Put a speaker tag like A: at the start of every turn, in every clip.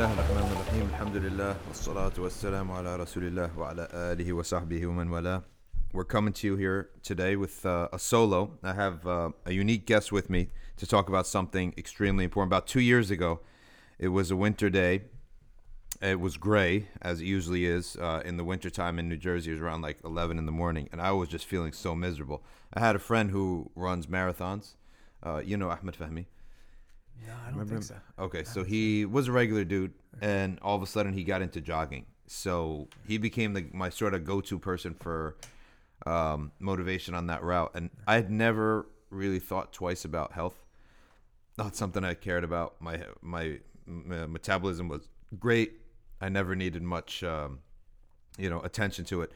A: الله الرحمن الرحيم الحمد لله والصلاة والسلام على رسول الله وعلى آله وصحبه ومن والاه We're coming to you here today with uh, a solo. I have uh, a unique guest with me to talk about something extremely important. About two years ago, it was a winter day. It was gray, as it usually is uh, in the wintertime in New Jersey. It was around like 11 in the morning, and I was just feeling so miserable. I had a friend who runs marathons. Uh, you know Ahmed Fahmi.
B: No, I don't
A: Remember
B: think
A: him?
B: so.
A: Okay, so he was a regular dude, and all of a sudden he got into jogging. So he became the, my sort of go-to person for um, motivation on that route. And I had never really thought twice about health. Not something I cared about. My my, my metabolism was great. I never needed much, um, you know, attention to it.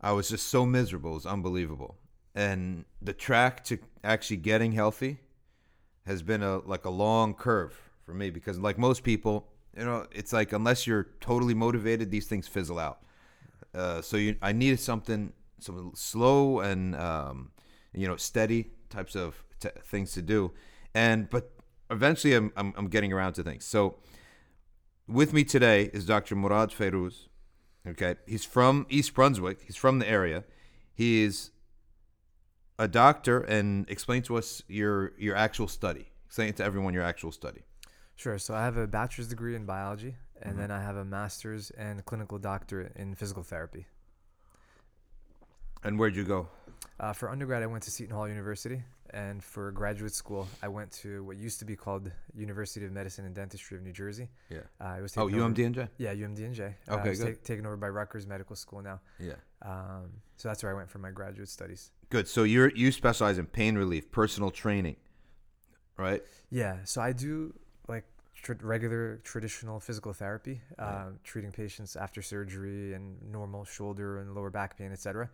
A: I was just so miserable. It was unbelievable. And the track to actually getting healthy has been a like a long curve for me because like most people, you know, it's like unless you're totally motivated, these things fizzle out. Uh, so you, I needed something some slow and um, you know steady types of t- things to do, and but eventually I'm, I'm I'm getting around to things. So with me today is Dr. Morad Fairoz. Okay, he's from East Brunswick. He's from the area. He is a doctor, and explain to us your your actual study. Explain to everyone your actual study.
B: Sure. So I have a bachelor's degree in biology, and
A: Mhm.
B: then I have a master's and clinical doctorate in physical therapy.
A: And where'd you go?
B: Uh, for undergrad, I went to Seton Hall University, and for graduate school, I went to what used to be called University of Medicine and Dentistry of New Jersey.
A: Yeah.
B: Uh, it was
A: Oh,
B: taken over-
A: UMDNJ.
B: Yeah, UMDNJ. Uh,
A: Okay,
B: was
A: good.
B: ta- taken over by Rutgers Medical School now.
A: Yeah.
B: Um, so that's where I went for my graduate studies.
A: Good. So you're you specialize in pain relief, personal training, right?
B: Yeah, so I do like tr- regular traditional physical therapy, uh,
A: Right.
B: treating patients after surgery and normal shoulder and lower back pain, etc.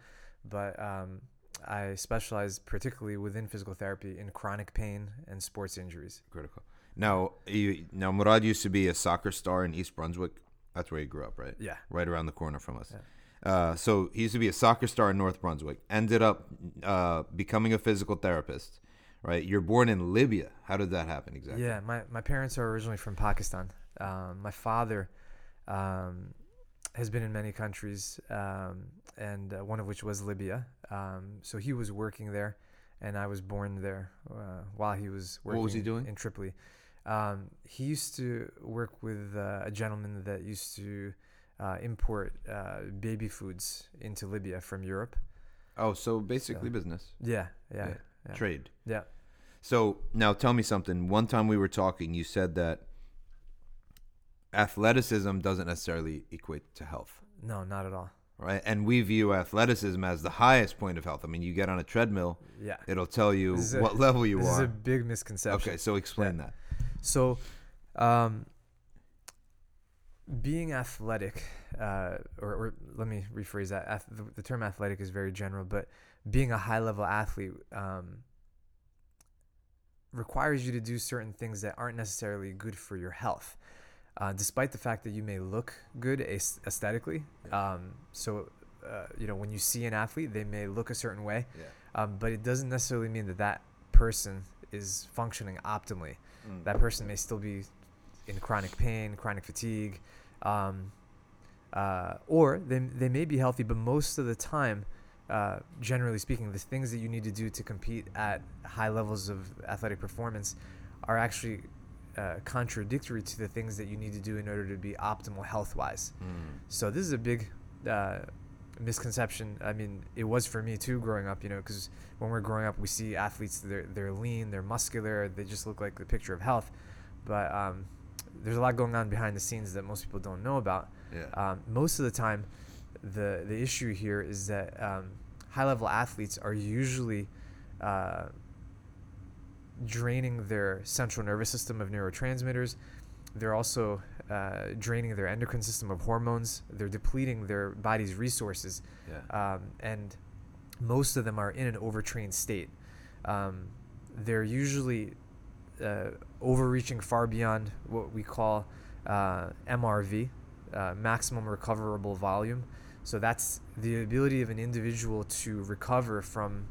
B: But um, I specialize particularly within physical therapy in chronic pain and sports injuries.
A: Critical. Now, you, now Morad used to be a soccer star in East Brunswick. That's where he grew up, right?
B: Yeah,
A: Right around the corner from us.
B: Yeah.
A: Uh, so he used to be a soccer star in North Brunswick. Ended up uh, becoming a physical therapist. Right? You're born in Libya. How did that happen exactly?
B: yeah. My my parents are originally from Pakistan. Um, my father um, has been in many countries, um, and uh, one of which was Libya. Um, so he was working there, and I was born there uh, while he was working What
A: was he doing?
B: in Tripoli? Um, he used to work with uh, a gentleman that used to uh, import uh, baby foods into Libya from Europe.
A: Oh, so basically
B: So-
A: business,
B: Yeah, yeah,
A: Yeah.
B: yeah.
A: trade.
B: yeah.
A: So now tell me something. One time we were talking, you said that athleticism doesn't necessarily equate to health.
B: No, not at all.
A: right? And we view athleticism as the highest point of health. I mean, you get on a treadmill,
B: Yeah.
A: it'll tell you
B: This is a-
A: what level you are.
B: this is a big misconception.
A: Okay, so explain that.
B: So, um, being athletic, uh, or, or let me rephrase that. The, the term athletic is very general, but being a high level athlete um, requires you to do certain things that aren't necessarily good for your health. Uh, despite the fact that you may look good aesthetically, um, so uh, you know when you see an athlete, they may look a certain way,
A: Yeah.
B: um, but it doesn't necessarily mean that that person is functioning optimally
A: Mm.
B: that person may still be in chronic pain, chronic fatigue, um, uh, or they, they may be healthy, but most of the time, uh, generally speaking, the things that you need to do to compete at high levels of athletic performance are actually uh, contradictory to the things that you need to do in order to be optimal health wise.
A: Mm.
B: So this is a big uh, misconception. I mean, it was for me too growing up. You know, because when we're growing up, we see athletes they're they're lean, they're muscular, they just look like the picture of health. But um, there's a lot going on behind the scenes that most people don't know about.
A: Yeah.
B: Um, most of the time, the the issue here is that um, high level athletes are usually uh, draining their central nervous system of neurotransmitters. They're also uh, draining their endocrine system of hormones. They're depleting their body's resources,
A: yeah.
B: um, and most of them are in an overtrained state. Um, they're usually uh, overreaching far beyond what we call uh, MRV, uh, maximum recoverable volume. So that's the ability of an individual to recover from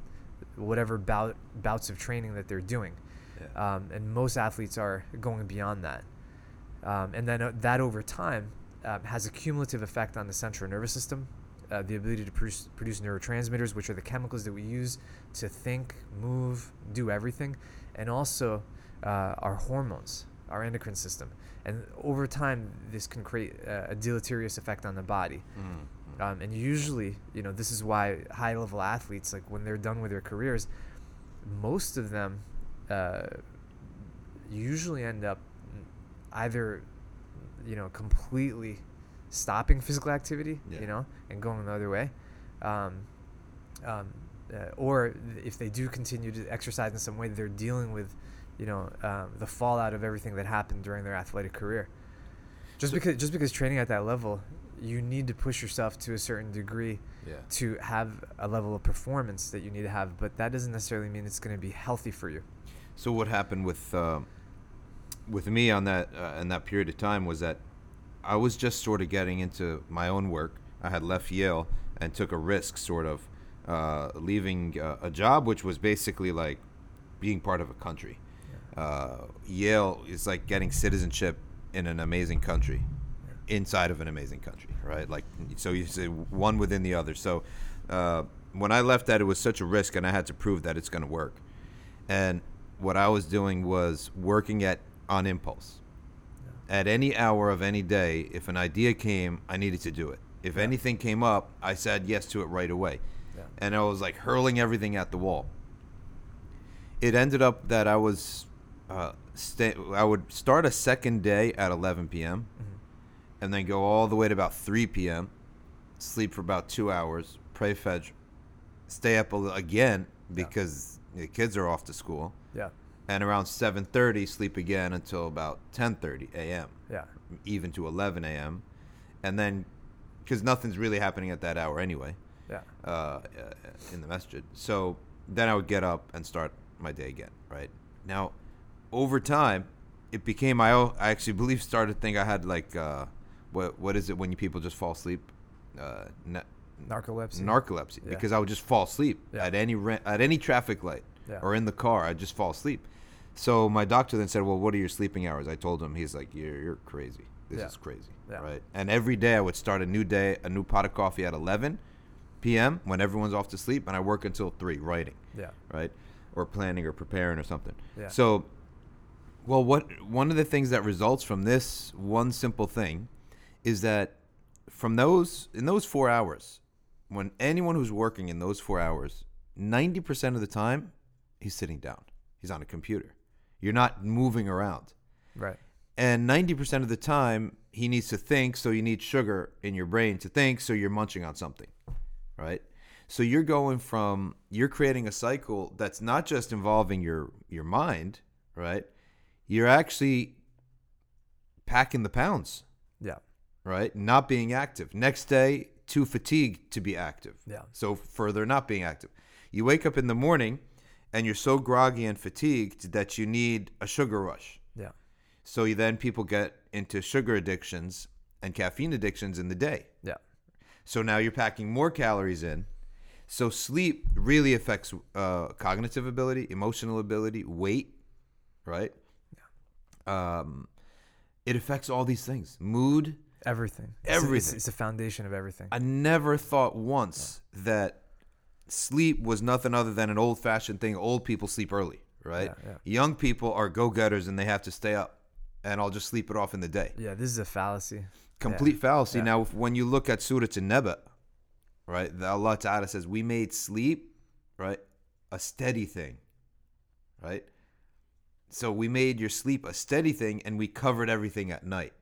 B: whatever bout, bouts of training that they're doing.
A: Yeah.
B: Um, and most athletes are going beyond that. um, and then uh, that over time um, has a cumulative effect on the central nervous system, uh, the ability to produce, produce neurotransmitters, which are the chemicals that we use to think, move, do everything, and also uh, our hormones, our endocrine system. And over time, this can create uh, a deleterious effect on the body. Um, and usually, you know, this is why high level athletes, like when they're done with their careers, most of them uh, usually end up either, you know, completely stopping physical activity,
A: Yeah.
B: you know, and going the other way. Um, um, uh, or if they do continue to exercise in some way, they're dealing with, you know, um, the fallout of everything that happened during their athletic career. Just
A: So-
B: because just because training at that level, you need to push yourself to a certain degree
A: Yeah.
B: to have a level of performance that you need to have, but that doesn't necessarily mean it's going to be healthy for you.
A: So what happened with uh, with me on that uh, in that period of time was that I was just sort of getting into my own work. I had left Yale and took a risk, sort of uh, leaving uh, a job which was basically like being part of a country. Uh, Yale is like getting citizenship in an amazing country, inside of an amazing country, right? Like so, you say one within the other. So uh, when I left that, it was such a risk, and I had to prove that it's going to work. And what I was doing was working at on impulse. At any hour of any day, if an idea came, I needed to do it. If
B: Yeah.
A: anything came up, I said yes to it right away.
B: Yeah.
A: And I was like hurling everything at the wall. It ended up that I was, uh, sta- I would start a second day at 11 p.m. and then go all the way to about 3 p.m. Sleep for about two hours, pray Fajr, stay up a again
B: Yeah.
A: because the kids are off to school,
B: Yeah,
A: and around 7:30 sleep again until about 10:30 a.m.
B: yeah,
A: even to 11 a.m. and then because nothing's really happening at that hour anyway
B: yeah,
A: uh, uh, in the masjid. So then I would get up and start my day again. Right now, over time, it became I, I actually believe started to think I had like uh, what what is it when you people just fall asleep? Uh, na-
B: narcolepsy.
A: narcolepsy
B: Yeah.
A: because I would just fall asleep
B: Yeah.
A: at any re- at any traffic light
B: Yeah.
A: or in the car. I'd just fall asleep. So my doctor then said, "Well, what are your sleeping hours?" I told him. He's like, "You're you're crazy. This is crazy,
B: Yeah.
A: right?" And every day I would start a new day, a new pot of coffee at 11 p.m. when everyone's off to sleep, and I work until three writing,
B: yeah,
A: right, or planning or preparing or something.
B: Yeah.
A: So, well, what one of the things that results from this one simple thing is that from those in those four hours, when anyone who's working in those four hours, ninety percent of the time, he's sitting down. He's on a computer. You're not moving around.
B: right.
A: And 90% of the time, he needs to think, so you need sugar in your brain to think, so you're munching on something, right? So you're going from you're creating a cycle that's not just involving your your mind, right? You're actually packing the pounds,
B: Yeah,
A: right? Not being active. Next day, too fatigued to be active.
B: Yeah.
A: So further not being active. You wake up in the morning and you're so groggy and fatigued that you need a sugar rush.
B: yeah,
A: So you, then people get into sugar addictions and caffeine addictions in the day.
B: yeah,
A: So now you're packing more calories in. So sleep really affects uh, cognitive ability, emotional ability, weight, right? Um, it affects all these things. Mood.
B: everything. It's- It's,
A: Everything.
B: it's the foundation of everything.
A: I never thought once that sleep was nothing other than an old-fashioned thing. Old people sleep early, right?
B: Yeah, yeah.
A: Young people are go-getters and they have to stay up, and I'll just sleep it off in the day.
B: yeah, this is a fallacy.
A: complete fallacy.
B: Yeah.
A: Now, if- when you look at Surah An-Naba, right, the Allah Ta'ala says, we made sleep, right, a steady thing, right? So we made your sleep a steady thing and we covered everything at night.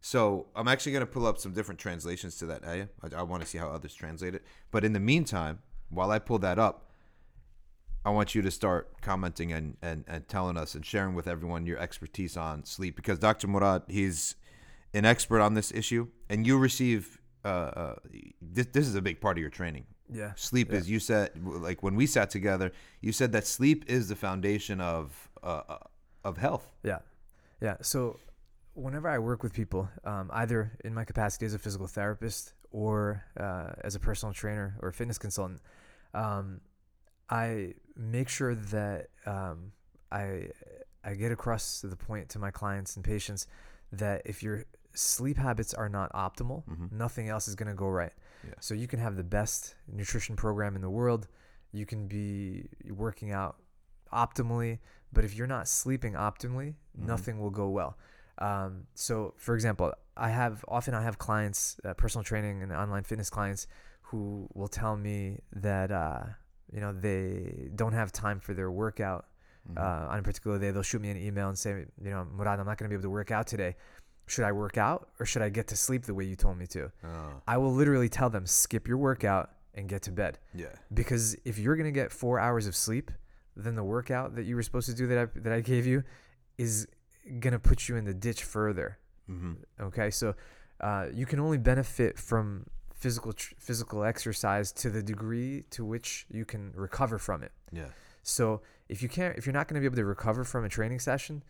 A: So I'm actually going to pull up some different translations to that. I, I want to see how others translate it. But in the meantime, while I pull that up, I want you to start commenting and, and, and telling us and sharing with everyone your expertise on sleep because Dr. Morad, he's an expert on this issue, and you receive uh, uh, this. This is a big part of your training.
B: Yeah,
A: Sleep
B: Yeah.
A: is you said like when we sat together, you said that sleep is the foundation of uh, uh, of health.
B: Yeah, yeah. So whenever I work with people, um, either in my capacity as a physical therapist or uh, as a personal trainer or a fitness consultant, um, I make sure that um, I I get across the point to my clients and patients that if your sleep habits are not optimal,
A: Mhm.
B: nothing else is going to go right.
A: Yeah.
B: So you can have the best nutrition program in the world, you can be working out optimally, but if you're not sleeping optimally,
A: Mhm.
B: nothing will go well. Um, so, for example, I have often I have clients, uh, personal training and online fitness clients, who will tell me that uh, you know they don't have time for their workout
A: Mhm.
B: uh, on a particular day. They'll shoot me an email and say, you know, Morad, I'm not going to be able to work out today. Should I work out or should I get to sleep the way you told me to?
A: Oh,
B: I will literally tell them skip your workout and get to bed
A: yeah.
B: because if you're gonna get four hours of sleep, then the workout that you were supposed to do that I, that I gave you is gonna put you in the ditch further.
A: hmm
B: Okay, so uh, you can only benefit from physical tr- physical exercise to the degree to which you can recover from it.
A: Yeah.
B: So if you can't, if you're not going to be able to recover from a training session,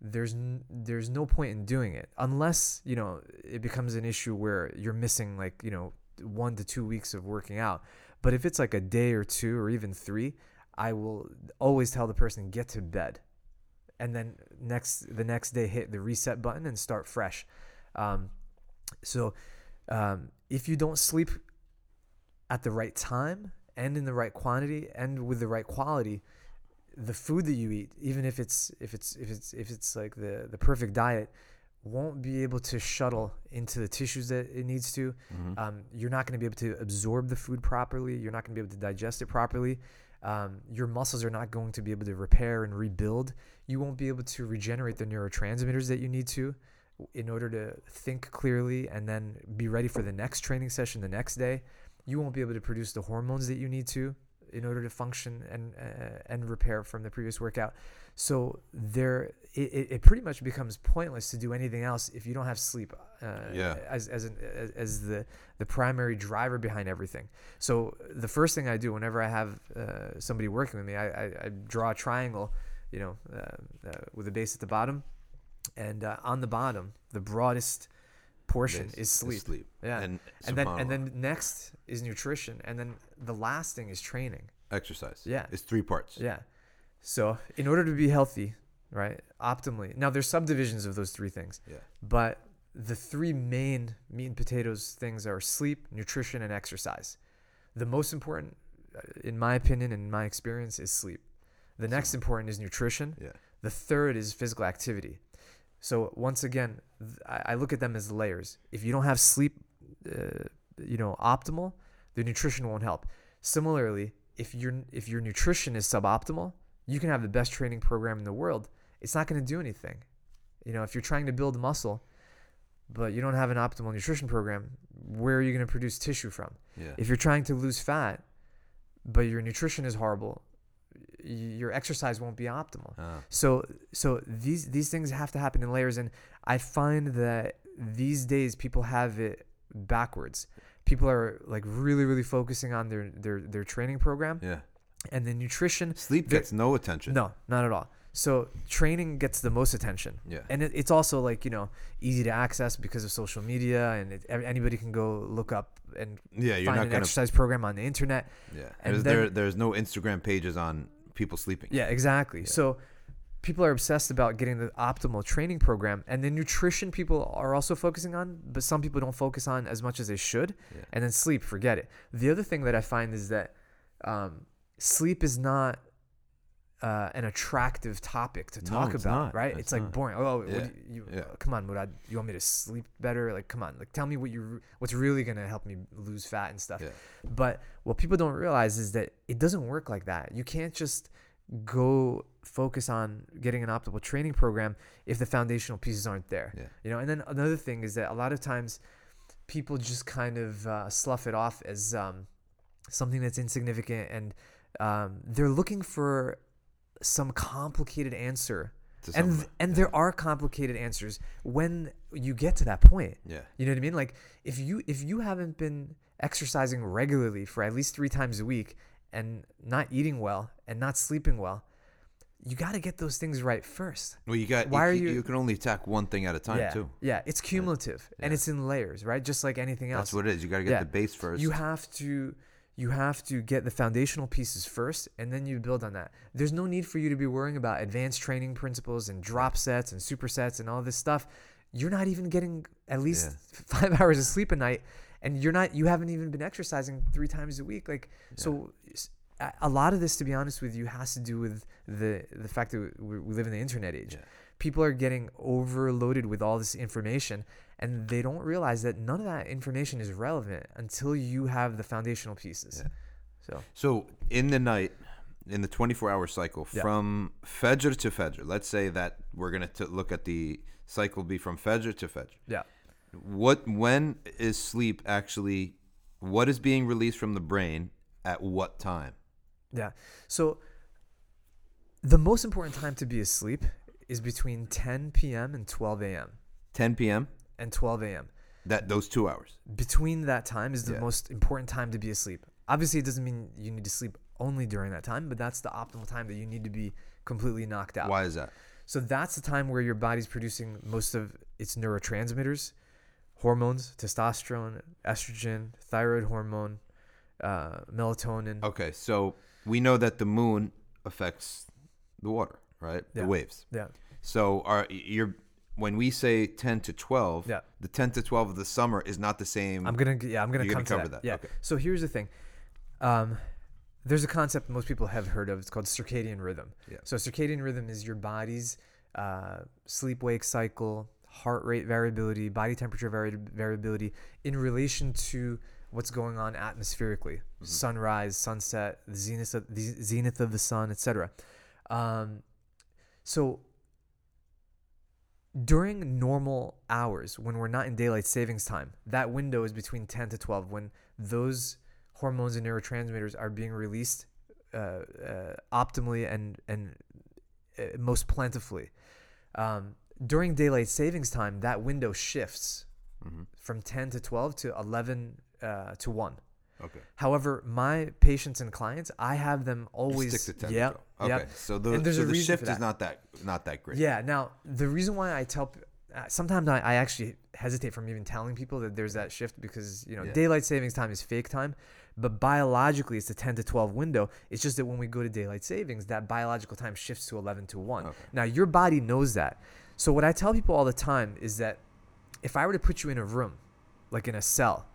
B: there's n- there's no point in doing it unless you know it becomes an issue where you're missing like you know one to two weeks of working out. But if it's like a day or two or even three, I will always tell the person get to bed, and then next the next day hit the reset button and start fresh. Um, so um, if you don't sleep at the right time and in the right quantity and with the right quality, the food that you eat, even if it's if it's if it's if it's like the the perfect diet, won't be able to shuttle into the tissues that it needs to.
A: hmm
B: Um, you're not going to be able to absorb the food properly. You're not going to be able to digest it properly. Um, your muscles are not going to be able to repair and rebuild. You won't be able to regenerate the neurotransmitters that you need to in order to think clearly and then be ready for the next training session the next day. You won't be able to produce the hormones that you need to in order to function and uh, and repair from the previous workout. So there, it, it pretty much becomes pointless to do anything else if you don't have sleep. Uh,
A: Yeah.
B: As as an, as, as the the primary driver behind everything. So the first thing I do whenever I have uh, somebody working with me, I, I, I draw a triangle, you know, uh, uh, with a base at the bottom, and uh, on the bottom, the broadest portion
A: Base
B: is sleep.
A: Sleep.
B: Yeah.
A: And,
B: And then and then next is nutrition, and then the last thing is training.
A: exercise.
B: Yeah.
A: It's three parts.
B: Yeah. So in order to be healthy, right, optimally. Now there's subdivisions of those three things.
A: Yeah.
B: But the three main meat and potatoes things are sleep, nutrition, and exercise. The most important, uh, in my opinion and my experience, is sleep. The next important is nutrition.
A: Yeah.
B: The third is physical activity. So once again, I look at them as layers. If you don't have sleep, uh, you know, optimal, the nutrition won't help. Similarly, if your if your nutrition is suboptimal, you can have the best training program in the world. It's not going to do anything. You know, if you're trying to build muscle, but you don't have an optimal nutrition program, where are you going to produce tissue from?
A: Yeah.
B: If you're trying to lose fat, but your nutrition is horrible, your exercise won't be optimal.
A: Ah,
B: So so these these things have to happen in layers and I find that these days people have it backwards. People are like really really focusing on their their their training program
A: yeah.
B: and the nutrition
A: Sleep gets no attention.
B: no, not at all. So training gets the most attention.
A: Yeah.
B: And it, it's also like, you know, easy to access because of social media and it, anybody can go look up and
A: Yeah. You're
B: find
A: not
B: an
A: gonna.
B: exercise program on the internet.
A: Yeah.
B: and
A: There's,
B: then-
A: there, there's no Instagram pages on people sleeping.
B: Yeah, exactly.
A: Yeah.
B: So people are obsessed about getting the optimal training program and the nutrition people are also focusing on, but some people don't focus on as much as they should.
A: Yeah.
B: And then sleep, forget it. The other thing that I find is that um, sleep is not uh, an attractive topic to
A: No,
B: talk
A: it's
B: about,
A: not.
B: right?
A: It's
B: It's like
A: not.
B: boring. Oh,
A: Yeah.
B: you, you
A: Yeah.
B: uh, come on, Morad, you want me to sleep better? Like, come on, like tell me what you what's really gonna help me lose fat and stuff.
A: Yeah.
B: But what people don't realize is that it doesn't work like that. You can't just go focus on getting an optimal training program if the foundational pieces aren't there.
A: Yeah.
B: You know, and then another thing is that a lot of times people just kind of uh, slough it off as um, something that's insignificant and um, they're looking for some complicated answer. And
A: something.
B: and
A: yeah.
B: there are complicated answers when you get to that point.
A: Yeah.
B: You know what I mean? Like if you if you haven't been exercising regularly for at least 3 times a week and not eating well and not sleeping well, you got to get those things right first.
A: Well, you got.
B: Why
A: you,
B: are
A: you?
B: you-
A: can only attack one thing at a time
B: yeah.
A: too.
B: Yeah, it's cumulative and it's in layers, right? Just like anything else.
A: That's what it is. You got to get
B: Yeah.
A: the base first.
B: You have to you have to get the foundational pieces first and then you build on that. There's no need for you to be worrying about advanced training principles and drop sets and supersets and all this stuff. you're not even getting at least
A: Yeah.
B: five hours of sleep a night, and you're not you haven't even been exercising three times a week. Like so, a- lot of this, to be honest with you, has to do with the the fact that we, we live in the internet age.
A: Yeah.
B: People are getting overloaded with all this information, and they don't realize that none of that information is relevant until you have the foundational pieces.
A: Yeah.
B: So
A: So in the night, in the 24 hour cycle,
B: Yeah.
A: from Fajr to Fajr, let's say that we're going to look at the cycle be from Fajr to Fajr.
B: yeah,
A: What, when is sleep actually, what is being released from the brain at what time?
B: Yeah. So the most important time to be asleep is between 10 p.m. and 12 a.m.
A: 10 p.m.?
B: and 12 a.m.
A: That those two hours.
B: between that time is the
A: Yeah.
B: most important time to be asleep. Obviously, it doesn't mean you need to sleep only during that time, but that's the optimal time that you need to be completely knocked out.
A: Why is that?
B: So that's the time where your body's producing most of its neurotransmitters, hormones, testosterone, estrogen, thyroid hormone, uh, melatonin.
A: Okay, so we know that the moon affects the water, right?
B: Yeah.
A: The waves.
B: Yeah,
A: So are you're when we say 10 to 12,
B: Yeah.
A: the 10 to 12 of the summer is not the same.
B: I'm gonna yeah I'm gonna
A: You're
B: come
A: gonna
B: to
A: cover
B: that.
A: that,
B: Yeah.
A: okay.
B: So here's the thing. Um, there's a concept most people have heard of. It's called circadian rhythm.
A: Yeah.
B: So circadian rhythm is your body's uh, sleep wake cycle, heart rate variability, body temperature vari- variability in relation to what's going on atmospherically,
A: Mm-hmm.
B: sunrise, sunset, the zenith of the zenith of the sun, etc. Um, so during normal hours when we're not in daylight savings time that window is between 10 to 12 when those hormones and neurotransmitters are being released uh, uh, optimally and and uh, most plentifully um, during daylight savings time that window shifts
A: Mhm.
B: from 10 to 12 to 11 uh, to 1
A: Okay.
B: however my patients and clients i have them
A: You
B: always
A: stick to 10
B: yeah
A: Okay.
B: yeah
A: So the, so the shift is not that not that great.
B: Yeah. Now, the reason why I tell, uh, sometimes I, I actually hesitate from even telling people that there's that shift because you know
A: Yeah.
B: daylight savings time is fake time, but biologically it's a 10 to 12 window. It's just that when we go to daylight savings, that biological time shifts to 11 to 1.
A: Okay.
B: Now your body knows that. So what I tell people all the time is that if I were to put you in a room, like in a cell,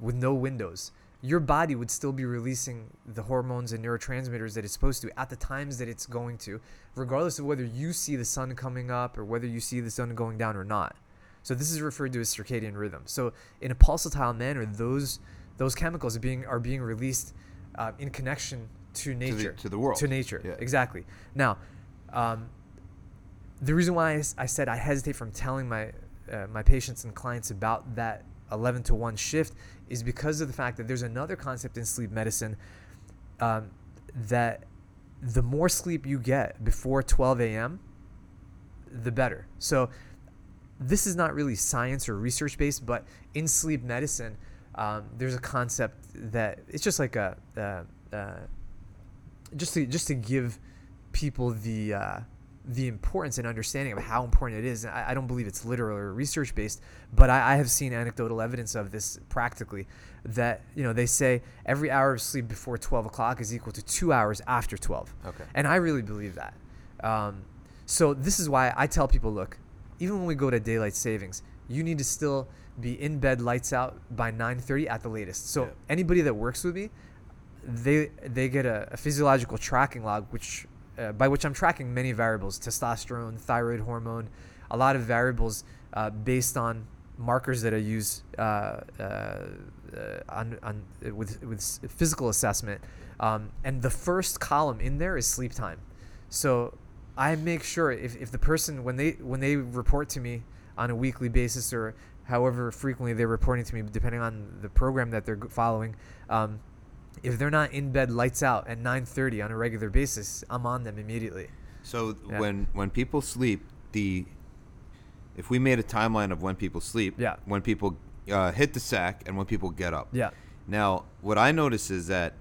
B: with no windows, your body would still be releasing the hormones and neurotransmitters that it's supposed to at the times that it's going to, regardless of whether you see the sun coming up or whether you see the sun going down or not. So this is referred to as circadian rhythm. So in a pulsatile manner, those those chemicals are being are being released uh, in connection to
A: To
B: nature
A: the, to the world.
B: to nature.
A: Yeah.
B: Exactly. Now, um, the reason why I said I hesitate from telling my uh, my patients and clients about that 11 to 1 shift is because of the fact that there's another concept in sleep medicine um, that the more sleep you get before 12 a.m., the better. So this is not really science or research based, but in sleep medicine, um, there's a concept that it's just like a uh, uh, just to just to give people the uh, the importance and understanding of how important it is. I, I don't believe it's literal or research based, but I, I have seen anecdotal evidence of this practically. That you know they say every hour of sleep before 12 o'clock is equal to two hours after 12.
A: Okay.
B: And I really believe that. Um, so this is why I tell people, look, even when we go to daylight savings, you need to still be in bed, lights out by 9:30 at the latest. So
A: Yeah.
B: anybody that works with me, they they get a, a physiological tracking log, which uh, by which I'm tracking many variables: testosterone, thyroid hormone, a lot of variables uh, based on markers that I use uh, uh, on, on with with physical assessment. Um, and the first column in there is sleep time. So I make sure if, if the person when they when they report to me on a weekly basis or however frequently they're reporting to me, depending on the program that they're following, um, if they're not in bed lights out at 9:30 on a regular basis, I'm on them immediately.
A: So
B: Yeah.
A: when when people sleep, the if we made a timeline of when people sleep,
B: Yeah.
A: when people uh, hit the sack and when people get up.
B: Yeah.
A: Now, what I notice is that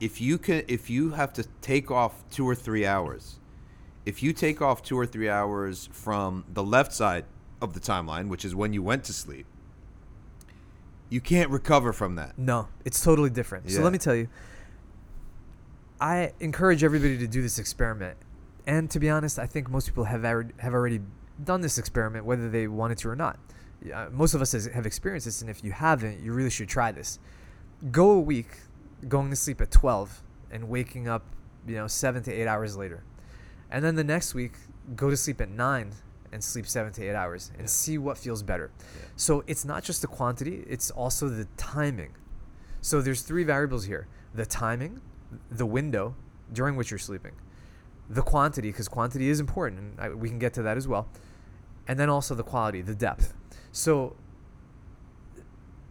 A: if you can, if you have to take off two or three hours, if you take off two or three hours from the left side of the timeline, which is when you went to sleep, you can't recover from that.
B: No, it's totally different. So let me tell you, I encourage everybody to do this experiment. And to be honest, I think most people have already, have already done this experiment whether they wanted to or not. Yeah, most of us has, have experienced this, and if you haven't, you really should try this. Go a week going to sleep at 12 and waking up, you know, seven to eight hours later. And then the next week, go to sleep at nine and sleep seven to eight hours and
A: Yeah.
B: see what feels better.
A: Yeah.
B: So it's not just the quantity, it's also the timing. So there's three variables here the timing, the window during which you're sleeping, the quantity, because quantity is important, and I, we can get to that as well, and then also the quality, the depth. So,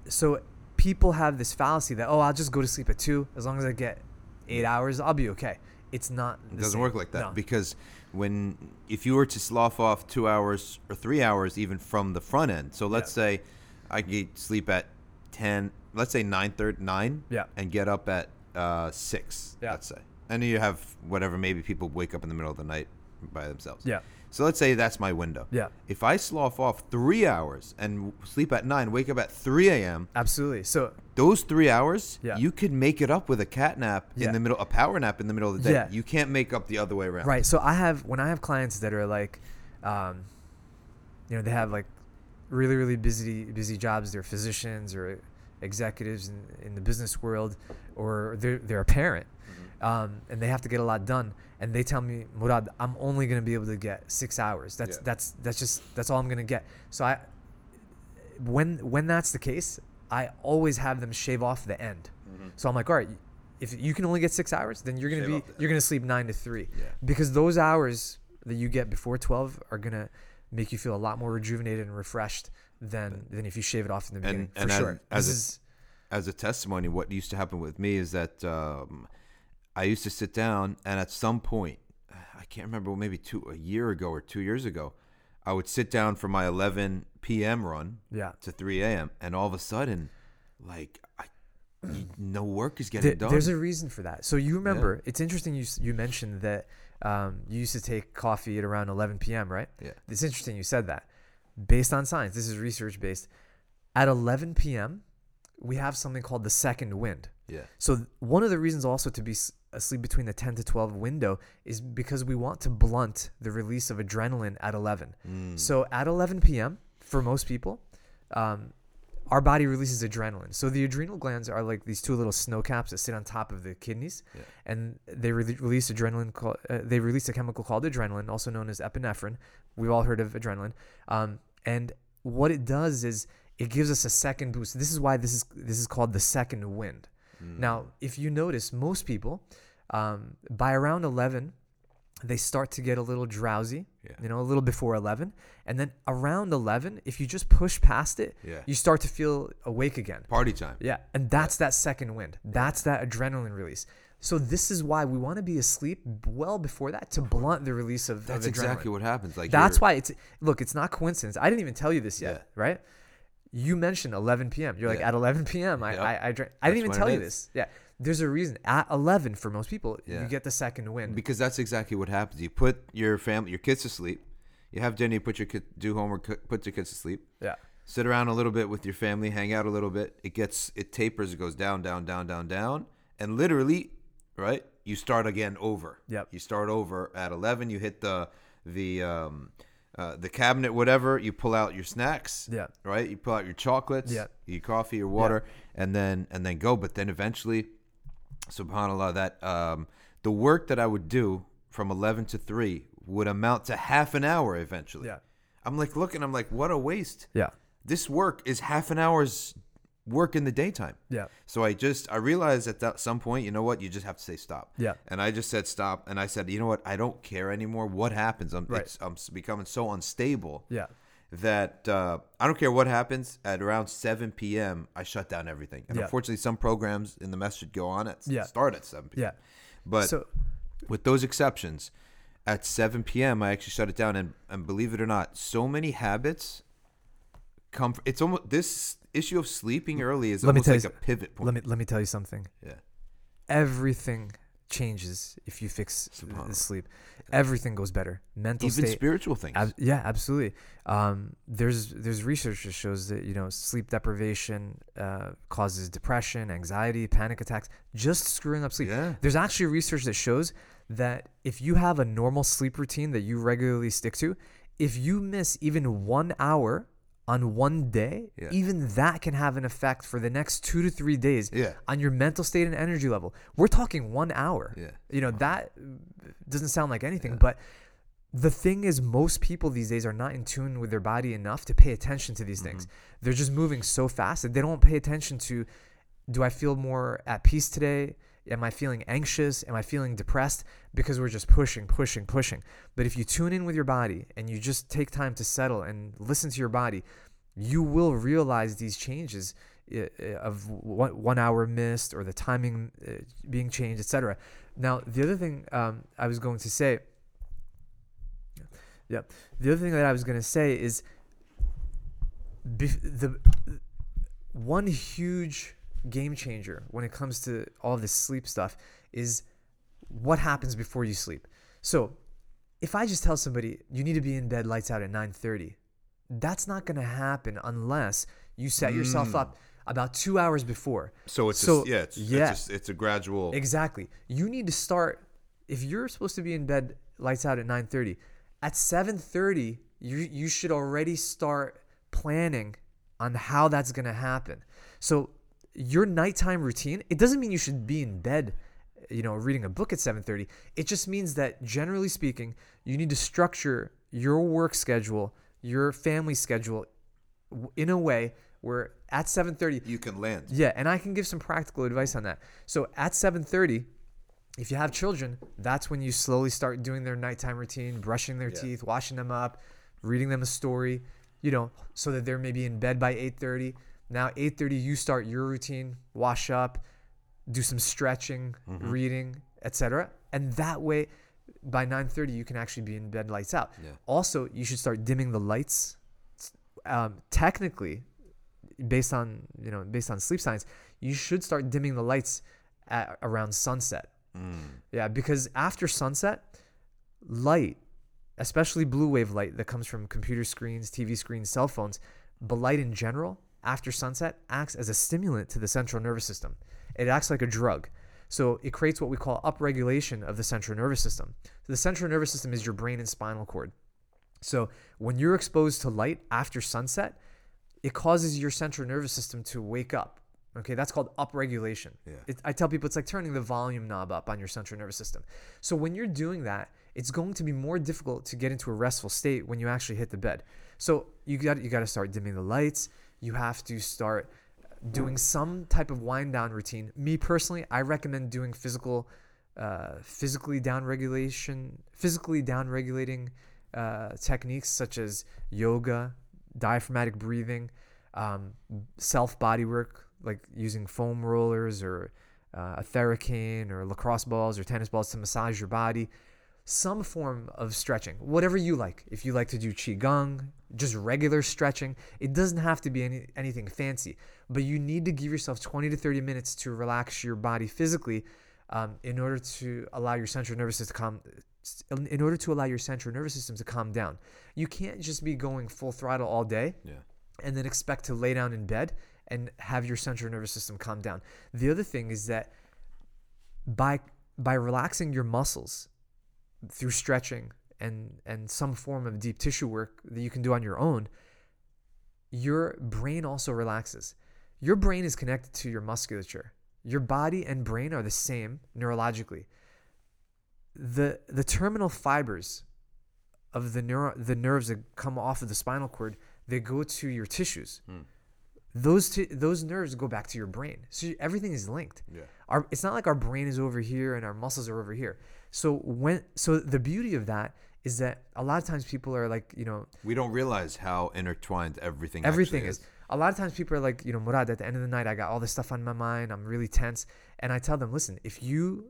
B: so people have this fallacy that oh, I'll just go to sleep at two as long as I get eight hours, I'll be okay. It's not.
A: It doesn't
B: same.
A: work like that
B: No.
A: because when if you were to slough off two hours or three hours even from the front end. So let's
B: Yeah.
A: say I get sleep at ten. Let's say nine thirty nine.
B: Yeah.
A: And get up at uh, six.
B: Yeah.
A: Let's say, and you have whatever. Maybe people wake up in the middle of the night by themselves.
B: Yeah.
A: So let's say that's my window.
B: Yeah.
A: If I slough off three hours and sleep at nine, wake up at three a.m.
B: Absolutely. So
A: Those three hours,
B: Yeah.
A: you could make it up with a cat nap
B: Yeah.
A: in the middle, a power nap in the middle of the day.
B: Yeah.
A: You can't make up the other way around.
B: Right. So I have when I have clients that are like, um, you know, they have like really really busy busy jobs. They're physicians or executives in, in the business world, or they're they're a parent. Um, and they have to get a lot done. And they tell me, Morad, I'm only gonna be able to get six hours. That's
A: Yeah.
B: that's that's just that's all I'm gonna get. So I, when when that's the case, I always have them shave off the end. So I'm like, all right, if you can only get six hours, then you're gonna
A: Shave
B: be you're gonna sleep nine to three
A: Yeah.
B: because those hours that you get before 12 are gonna make you feel a lot more rejuvenated and refreshed than than if you shave it off in the beginning
A: and
B: for
A: as-
B: sure.
A: as
B: this
A: a-
B: is
A: As a testimony, what used to happen with me is that um, I used to sit down, and at some point, I can't remember, maybe two a year ago or two years ago, I would sit down for my 11 p.m. run
B: yeah.
A: to 3 a.m. and all of a sudden, like, I, no work is getting
B: There-
A: done.
B: there's a reason for that. So you remember, it's interesting you you mentioned that um, you used to take coffee at around 11 p.m. Right?
A: yeah,
B: It's interesting you said that. Based on science, this is research based. At 11 p.m., we have something called the second wind.
A: yeah,
B: So one of the reasons also to be asleep between the 10 to 12 window is because we want to blunt the release of adrenaline at 11.
A: Mm.
B: So at 11 p.m. for most people, um, our body releases adrenaline. So the adrenal glands are like these two little snow caps that sit on top of the kidneys,
A: Yeah.
B: and they re- release adrenaline. Uh, they release a chemical called adrenaline, also known as epinephrine. We've all heard of adrenaline. Um, and what it does is it gives us a second boost. This is why this is this is called the second wind.
A: Mm.
B: Now, if you notice, most people um, by around 11, they start to get a little drowsy,
A: Yeah.
B: you know, a little before 11. And then around 11, if you just push past it,
A: Yeah.
B: you start to feel awake again.
A: party time.
B: Yeah. And that's that second wind. That's that adrenaline release. So this is why we want to be asleep well before that to blunt the release of,
A: That's
B: of
A: exactly what happens. Like
B: That's why it's look. It's not coincidence. I didn't even tell you this yet,
A: Yeah.
B: right? You mentioned 11 p.m. You're like
A: Yeah.
B: at 11 p.m. I
A: Yep.
B: I, I, drank. I didn't even tell you
A: is.
B: this. Yeah, there's a reason. At 11 for most people,
A: Yeah.
B: you get the second wind
A: because that's exactly what happens. You put your family, your kids to sleep. You have dinner. You put your kid, do homework, put your kids to sleep.
B: yeah,
A: sit around a little bit with your family, hang out a little bit. It gets it tapers, it goes down, down, down, down, down, and literally, right? You start again over.
B: Yep.
A: You start over at eleven. You hit the the um, uh, the cabinet, whatever. You pull out your snacks.
B: Yeah.
A: Right. You pull out your chocolates.
B: Yeah.
A: Your coffee, your water, and then and then go. But then eventually, Subhanallah, that um, the work that I would do from eleven to three would amount to half an hour eventually.
B: yeah,
A: I'm like looking. I'm like, what a waste
B: yeah,
A: this work is half an hour's work in the daytime.
B: yeah,
A: So I just I realized at that some point, you know what, you just have to say stop.
B: Yeah.
A: And I just said stop, and I said, you know what, I don't care anymore. What happens? I'm
B: Right.
A: it's, I'm becoming so unstable
B: yeah,
A: that uh, I don't care what happens. At around 7 p.m., I shut down everything. And
B: Yeah.
A: unfortunately, some programs in the masjid go on at
B: Yeah.
A: start at 7 p.m.
B: yeah.
A: But
B: so
A: with those exceptions, at 7 p.m. I actually shut it down, and and believe it or not, so many habits come. It's almost this issue of sleeping early is
B: Let
A: almost like
B: you
A: a pivot point.
B: let me let me tell you something.
A: yeah,
B: Everything changes if you fix the sleep. Everything goes better. Mental
A: even
B: state.
A: spiritual things.
B: Ab- yeah, absolutely. Um, there's there's research that shows that you know sleep deprivation uh, causes depression, anxiety, panic attacks, just screwing up sleep.
A: Yeah.
B: There's actually research that shows that if you have a normal sleep routine that you regularly stick to, if you miss even one hour on one day,
A: Yeah.
B: even that can have an effect for the next two to three days
A: Yeah.
B: on your mental state and energy level. We're talking one hour.
A: Yeah.
B: You know, that doesn't sound like anything, but the thing is, most people these days are not in tune with their body enough to pay attention to these things. Mm-hmm. They're just moving so fast that they don't pay attention to do I feel more at peace today? Am I feeling anxious? Am I feeling depressed? Because we're just pushing, pushing, pushing. But if you tune in with your body and you just take time to settle and listen to your body, you will realize these changes uh, uh, of one, hour missed or the timing uh, being changed, etc. Now, the other thing um, I was going to say, yeah, the other thing that I was going to say is the one huge game changer when it comes to all this sleep stuff is what happens before you sleep. So, if I just tell somebody you need to be in bed lights out at 9:30, that's not going to happen unless you set yourself
A: Mm.
B: up about 2 hours before.
A: So it's
B: So,
A: just, yeah, it's,
B: yeah.
A: It's, just, it's a gradual.
B: Exactly. You need to start if you're supposed to be in bed lights out at 9:30, at 7:30 you you should already start planning on how that's going to happen. So your nighttime routine, it doesn't mean you should be in bed you know reading a book at 7:30. It just means that generally speaking, you need to structure your work schedule, your family schedule in a way where at 7:30
A: you can land.
B: yeah, and I can give some practical advice on that. So at 7:30, if you have children, that's when you slowly start doing their nighttime routine, brushing their
A: Yeah.
B: teeth, washing them up, reading them a story, you know, so that they're maybe in bed by 8:30. Now 8:30 you start your routine, wash up, do some stretching,
A: Mm-hmm.
B: reading, etc. And that way by 9:30 you can actually be in bed lights out.
A: Yeah.
B: Also, you should start dimming the lights. Um, technically, based on you know based on sleep science, you should start dimming the lights at around sunset.
A: Mm.
B: Yeah, because after sunset, light, especially blue wave light that comes from computer screens, TV screens, cell phones, but light in general after sunset acts as a stimulant to the central nervous system. It acts like a drug. So it creates what we call upregulation of the central nervous system. So the central nervous system is your brain and spinal cord. So when you're exposed to light after sunset, it causes your central nervous system to wake up. Okay, that's called upregulation.
A: Yeah.
B: It, I tell people it's like turning the volume knob up on your central nervous system. So when you're doing that, it's going to be more difficult to get into a restful state when you actually hit the bed. So you got you got to start dimming the lights. You have to start doing some type of wind down routine. Me personally, I recommend doing physical, uh, physically down regulation, physically down regulating uh, techniques such as yoga, diaphragmatic breathing, um, self body work like using foam rollers or uh, a theracane or lacrosse balls or tennis balls to massage your body. Some form of stretching, whatever you like. If you like to do qigong, just regular stretching, it doesn't have to be any, anything fancy, but you need to give yourself 20 to 30 minutes to relax your body physically um, in order to allow your central nervous system to calm in order to allow your central nervous system to calm down. You can't just be going full throttle all day
A: Yeah.
B: and then expect to lay down in bed and have your central nervous system calm down. The other thing is that by by relaxing your muscles through stretching and and some form of deep tissue work that you can do on your own, your brain also relaxes. Your brain is connected to your musculature. Your body and brain are the same neurologically. The the terminal fibers of the neuro, the nerves that come off of the spinal cord, they go to your tissues.
A: Hmm.
B: Those ti- those nerves go back to your brain. So everything is linked.
A: Yeah.
B: Our it's not like our brain is over here and our muscles are over here. So when so the beauty of that is that a lot of times people are like, you know,
A: We don't realize how intertwined everything.
B: everything
A: actually
B: is. A lot of times people are like, you know, Morad, at the end of the night, I got all this stuff on my mind. I'm really tense. And I tell them, listen, if you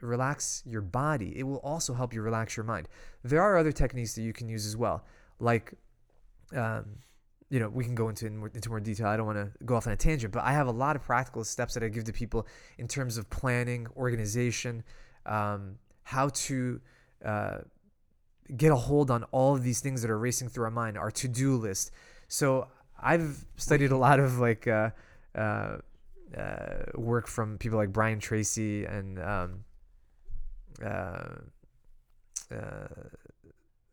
B: relax your body, it will also help you relax your mind. There are other techniques that you can use as well. Like, um, you know, we can go into in more, into more detail. I don't want to go off on a tangent, but I have a lot of practical steps that I give to people in terms of planning, organization, um, how to uh, get a hold on all of these things that are racing through our mind, our to-do list. So I've studied a lot of like uh, uh, uh, work from people like Brian Tracy and um, uh, uh,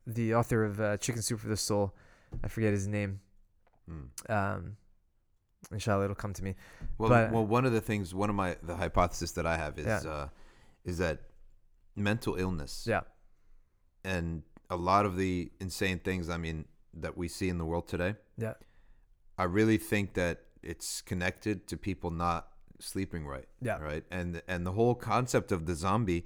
B: the author of uh, Chicken Soup for the Soul. I forget his name.
A: Mm.
B: Um, inshallah, it'll come to me.
A: Well,
B: But-
A: well, one of the things, one of my the hypothesis that I have is
B: Yeah.
A: uh, is that mental illness
B: Yeah,
A: and a lot of the insane things. I mean, that we see in the world today.
B: yeah,
A: I really think that it's connected to people not sleeping right.
B: Yeah.
A: Right. And and the whole concept of the zombie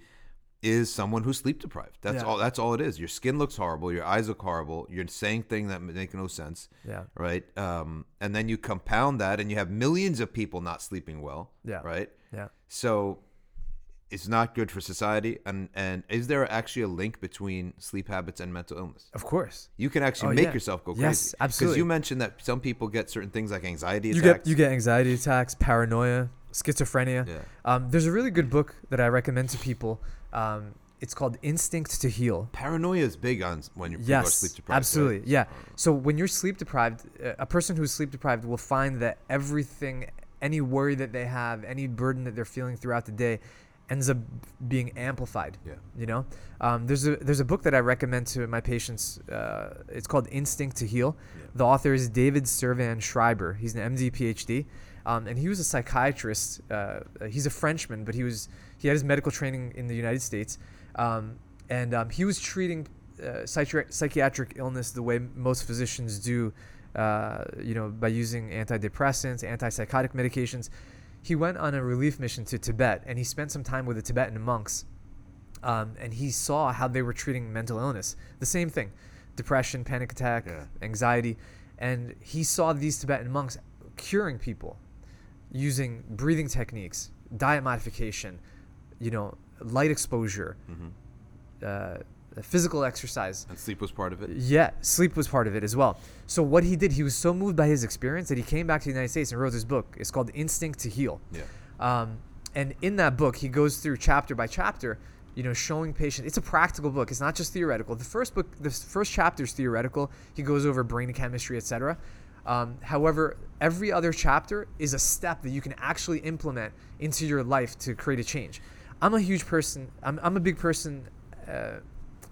A: is someone who's sleep deprived. That's
B: Yeah.
A: all. That's all it is. Your skin looks horrible. Your eyes look horrible. You're saying things that make no sense.
B: yeah,
A: Right. Um, and then you compound that, and you have millions of people not sleeping well.
B: Yeah.
A: Right.
B: yeah.
A: So it's not good for society. And and is there actually a link between sleep habits and mental illness?
B: Of course.
A: You can actually
B: Oh,
A: make
B: yeah.
A: yourself go crazy.
B: Yes, absolutely Because
A: you mentioned that some people get certain things like anxiety
B: You
A: attacks.
B: get you get anxiety attacks, paranoia, schizophrenia.
A: Yeah.
B: Um, there's a really good book that I recommend to people. Um, it's called Instinct to Heal.
A: Paranoia is big on when you're
B: Yes,
A: sleep deprived.
B: absolutely.
A: right?
B: Yeah. So when you're sleep deprived, a person who's sleep deprived will find that everything, any worry that they have, any burden that they're feeling throughout the day, ends up being amplified.
A: Yeah.
B: You know, um, there's a there's a book that I recommend to my patients. Uh, it's called Instinct to Heal.
A: Yeah.
B: The author is David Servan Schreiber. He's an MD PhD, um, and he was a psychiatrist. Uh, he's a Frenchman, but he was he had his medical training in the United States, um, and um, he was treating uh, psychiatric psychiatric illness the way most physicians do. Uh, you know, by using antidepressants, antipsychotic medications. He went on a relief mission to Tibet, and he spent some time with the Tibetan monks um, and he saw how they were treating mental illness. The same thing, depression, panic attack,
A: Yeah.
B: anxiety, and he saw these Tibetan monks curing people using breathing techniques, diet modification, you know, light exposure,
A: Mhm.
B: uh, physical exercise.
A: And sleep was part of it.
B: Yeah, sleep was part of it as well. So what he did, he was so moved by his experience that he came back to the United States and wrote this book. It's called Instinct to Heal.
A: Yeah.
B: Um, and in that book, he goes through chapter by chapter, you know, showing patients. It's a practical book. It's not just theoretical. The first book, the first chapter is theoretical. He goes over brain chemistry, etc. Um, however, every other chapter is a step that you can actually implement into your life to create a change. I'm a huge person. I'm, I'm a big person. Uh,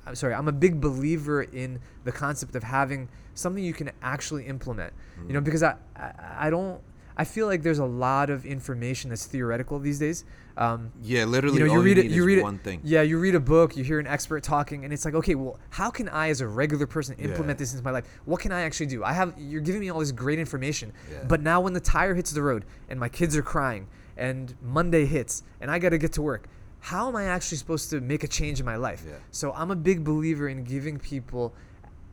B: I'm sorry. I'm a big believer in the concept of having something you can actually implement. You know, because I, I, I don't. I feel like there's a lot of information that's theoretical these days. Um,
A: Yeah, literally.
B: you know, you read
A: you
B: it.
A: need
B: You read
A: one
B: it.
A: thing.
B: Yeah, you read a book. You hear an expert talking, and it's like, okay, well, how can I, as a regular person, implement
A: Yeah.
B: this into my life? What can I actually do? I have. You're giving me all this great information,
A: Yeah.
B: but now when the tire hits the road and my kids are crying, and Monday hits, and I got to get to work, how am I actually supposed to make a change in my life?
A: Yeah.
B: So I'm a big believer in giving people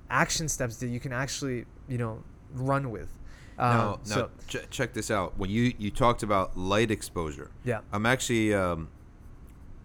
B: action steps that you can actually, you know, run with. Um,
A: Now, now
B: so
A: ch- check this out. When you you talked about light exposure,
B: yeah,
A: I'm actually um,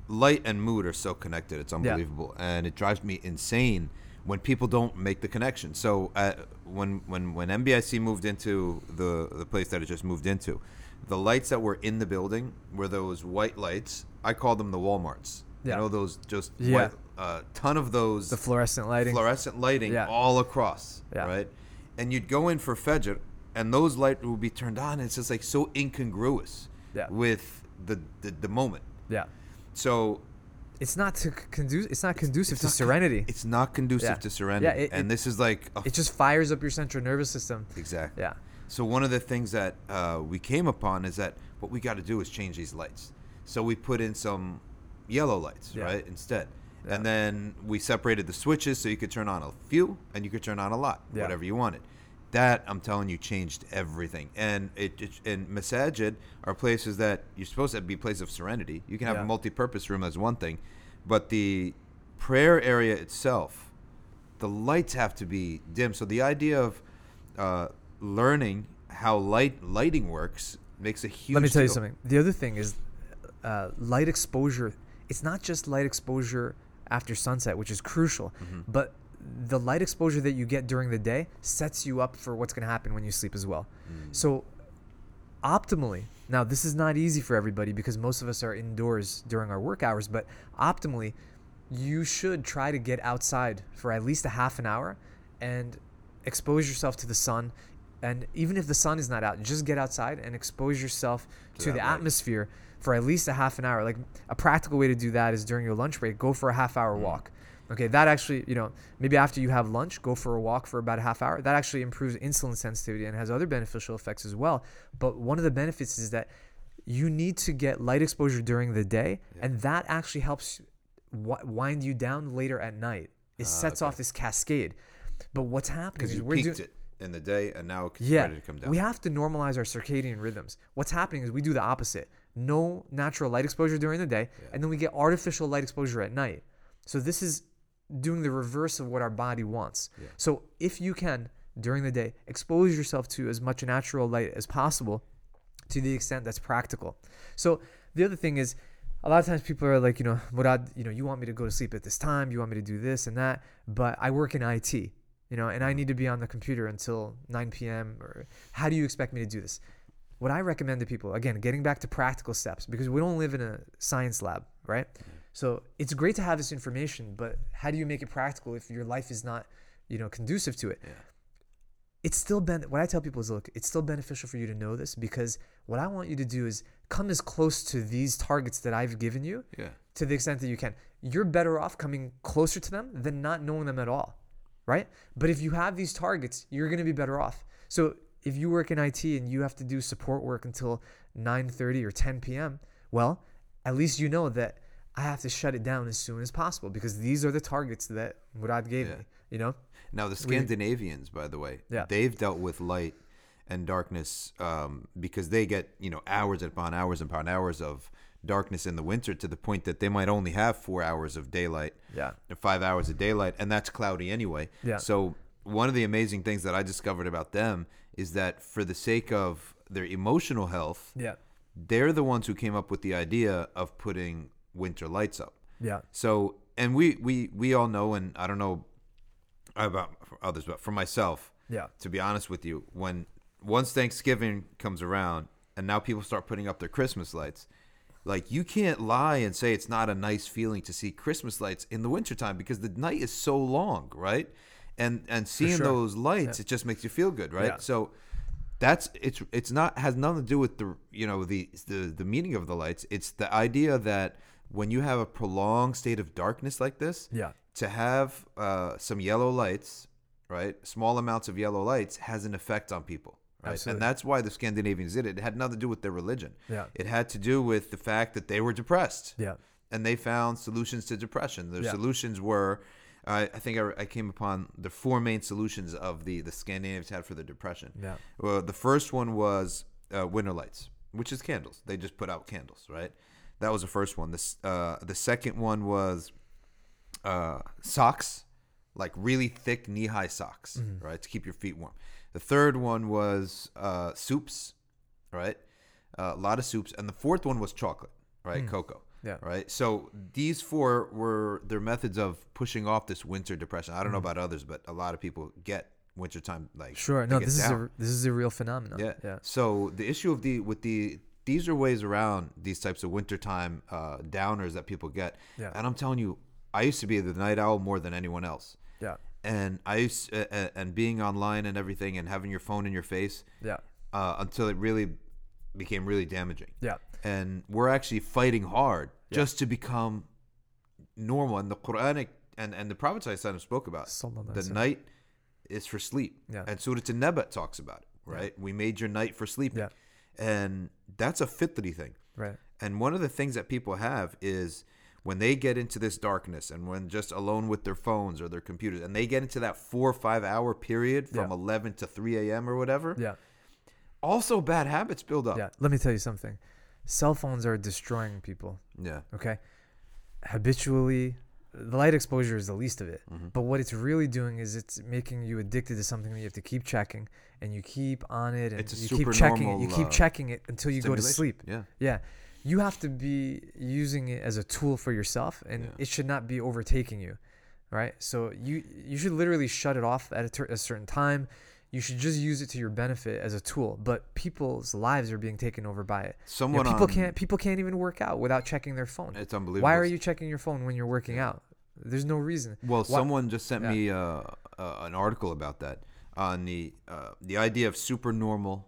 A: light and mood are so connected. It's unbelievable, and it drives me insane when people don't make the connection. So uh, when when when MBIC moved into the the place that it just moved into, the lights that were in the building were those white lights. I call them the WalMarts.
B: Yeah.
A: You know those just
B: Yeah.
A: white, uh, ton of those
B: the fluorescent lighting.
A: fluorescent lighting
B: Yeah.
A: all across,
B: Yeah.
A: right? And you'd go in for Fajr, and those lights would be turned on. It's just like so incongruous
B: Yeah.
A: with the, the the moment.
B: yeah,
A: So
B: it's not to conduce. It's not conducive
A: it's
B: to
A: not con-
B: serenity.
A: it's not conducive
B: Yeah.
A: to serenity,
B: Yeah, it-
A: and
B: it-
A: this is like a,
B: it just fires up your central nervous system.
A: exactly.
B: Yeah.
A: So one of the things that uh, we came upon is that what we got to do is change these lights. So we put in some yellow lights,
B: Yeah.
A: right, instead.
B: Yeah.
A: And then we separated the switches so you could turn on a few and you could turn on a lot,
B: Yeah.
A: whatever you wanted. That I'm telling you changed everything. And it, it and masajid are places that you're supposed to be a place of serenity. You can have a multi-purpose room as one thing, but the prayer area itself, the lights have to be dim. So the idea of uh, learning how light lighting works makes a huge.
B: Let me tell you something. The other thing is uh, light exposure. It's not just light exposure after sunset, which is crucial,
A: Mm-hmm.
B: but the light exposure that you get during the day sets you up for what's going to happen when you sleep as well.
A: Mm.
B: So, optimally, now this is not easy for everybody because most of us are indoors during our work hours, but optimally, you should try to get outside for at least a half an hour and expose yourself to the sun. And even if the sun is not out, just get outside and expose yourself
A: To
B: to, the
A: light.
B: atmosphere for at least a half an hour. Like a practical way to do that is during your lunch break, go for a half hour
A: Mm.
B: walk. Okay, that actually, you know, maybe after you have lunch, go for a walk for about a half hour. That actually improves insulin sensitivity and has other beneficial effects as well. But one of the benefits is that you need to get light exposure during the day, and that actually helps wi- wind you down later at night. It sets off this cascade. But what's happening
A: Because
B: is
A: you
B: we're
A: peaked
B: doing
A: it in the day, and now it's
B: yeah,
A: ready to come down.
B: we have to normalize our circadian rhythms. What's happening is we do the opposite. No natural light exposure during the day, and then we get artificial light exposure at night. So this is doing the reverse of what our body wants. So if you can during the day, expose yourself to as much natural light as possible to the extent that's practical. So the other thing is a lot of times people are like, you know, Morad, you know, you want me to go to sleep at this time, you want me to do this and that, but I work in IT, you know, and I need to be on the computer until 9 p.m. or how do you expect me to do this? What I recommend to people, again, getting back to practical steps because we don't live in a science lab, right? Mm-hmm. So it's great to have this information, but how do you make it practical if your life is not, you know, conducive to it? it's still ben what I tell people is look, it's still beneficial for you to know this because what I want you to do is come as close to these targets that I've given you
A: Yeah.
B: to the extent that you can. You're better off coming closer to them than not knowing them at all. Right? But if you have these targets, you're gonna be better off. So if you work in IT and you have to do support work until 9:30 or 10 p.m., well, at least you know that I have to shut it down as soon as possible because these are the targets that Morad gave
A: Yeah.
B: me. You know?
A: Now the Scandinavians, by the way,
B: Yeah.
A: they've dealt with light and darkness um, because they get you know hours upon hours upon hours of darkness in the winter to the point that they might only have four hours of daylight,
B: Yeah.
A: or five hours of daylight, and that's cloudy anyway.
B: Yeah.
A: So one of the amazing things that I discovered about them is that for the sake of their emotional health,
B: Yeah.
A: they're the ones who came up with the idea of putting winter lights up.
B: Yeah.
A: So, and we we we all know, and I don't know about others, but for myself,
B: Yeah.
A: to be honest with you, when once Thanksgiving comes around and now people start putting up their Christmas lights, like you can't lie and say it's not a nice feeling to see Christmas lights in the wintertime because the night is so long, right? And and seeing
B: sure.
A: those lights, it just makes you feel good, right?
B: Yeah.
A: So that's it's it's not has nothing to do with the you know the the the meaning of the lights. It's the idea that when you have a prolonged state of darkness like this,
B: Yeah.
A: to have uh, some yellow lights, right? Small amounts of yellow lights has an effect on people, right?
B: Absolutely.
A: And that's why the Scandinavians did it. It had nothing to do with their religion.
B: Yeah.
A: It had to do with the fact that they were depressed.
B: Yeah.
A: And they found solutions to depression. Their
B: Yeah.
A: solutions were, I I think I, I came upon the four main solutions of the the Scandinavians had for the depression.
B: Yeah.
A: Well, the first one was uh, winter lights, which is candles. They just put out candles, right? That was the first one. This uh, the second one was uh, socks, like really thick knee high socks,
B: Mm-hmm.
A: right, to keep your feet warm. The third one was uh, soups, right, a lot of soups, and the fourth one was chocolate, right, cocoa.
B: Mm. Yeah.
A: Right. So these four were their methods of pushing off this winter depression. I don't know about others, but a lot of people get wintertime like
B: Mm. Sure. No, this is a this is a real phenomenon.
A: Yeah.
B: Yeah.
A: So the issue of the with the these are ways around these types of wintertime uh, downers that people get.
B: Yeah.
A: And I'm telling you, I used to be the night owl more than anyone else.
B: Yeah.
A: And I used uh, and being online and everything and having your phone in your face
B: Yeah.
A: uh, until it really became really damaging.
B: Yeah.
A: And we're actually fighting hard just to become normal. And the Quranic and, and the Prophet ﷺ spoke about it. The night is for sleep.
B: Yeah.
A: And Surah An-Naba talks about it, right? We made your night for sleeping.
B: Yeah.
A: And that's a fitri thing.
B: Right.
A: And one of the things that people have is when they get into this darkness and when just alone with their phones or their computers and they get into that four or five hour period from
B: Yeah.
A: 11 to 3 a.m. or whatever,
B: Yeah.
A: also bad habits build up.
B: Yeah. Let me tell you something. Cell phones are destroying people.
A: Yeah.
B: Okay. Habitually, the light exposure is the least of it.
A: Mm-hmm.
B: But what it's really doing is it's making you addicted to something that you have to keep checking, and you keep on it, and you keep checking it. You keep
A: uh,
B: checking it until you go to sleep.
A: Yeah.
B: Yeah. You have to be using it as a tool for yourself and
A: Yeah.
B: it should not be overtaking you. Right? So you you should literally shut it off at a, ter- a certain time. You should just use it to your benefit as a tool. But people's lives are being taken over by it. You know,
A: Someone
B: people
A: on-
B: can't people can't even work out without checking their phone.
A: It's unbelievable.
B: Why are you checking your phone when you're working out? There's no reason.
A: Well,
B: Why-
A: someone just sent
B: Yeah.
A: me uh, uh, an article about that on the uh, the idea of supernormal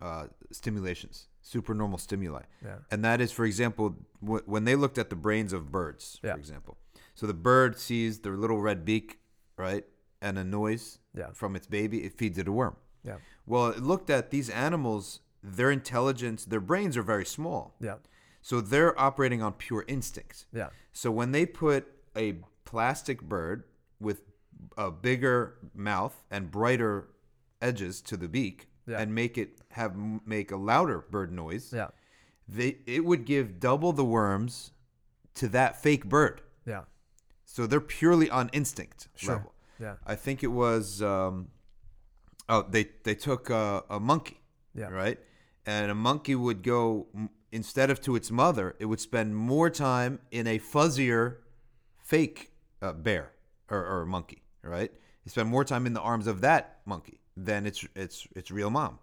A: uh, stimulations, supernormal stimuli,
B: Yeah.
A: and that is, for example, w- when they looked at the brains of birds,
B: Yeah.
A: for example. So the bird sees the little red beak, right, and a noise
B: Yeah.
A: from its baby. It feeds it a worm.
B: Yeah.
A: Well, it looked at these animals. Their intelligence, their brains are very small,
B: Yeah.
A: so they're operating on pure instincts.
B: Yeah.
A: So when they put a plastic bird with a bigger mouth and brighter edges to the beak
B: Yeah.
A: and make it have make a louder bird noise,
B: Yeah.
A: they it would give double the worms to that fake bird.
B: Yeah.
A: So they're purely on instinct
B: Sure.
A: level.
B: Yeah.
A: I think it was um, oh they they took a, a monkey,
B: Yeah.
A: right, and a monkey would go instead of to its mother, it would spend more time in a fuzzier fake uh, bear or, or monkey, right? It spend more time in the arms of that monkey than its its its real mom.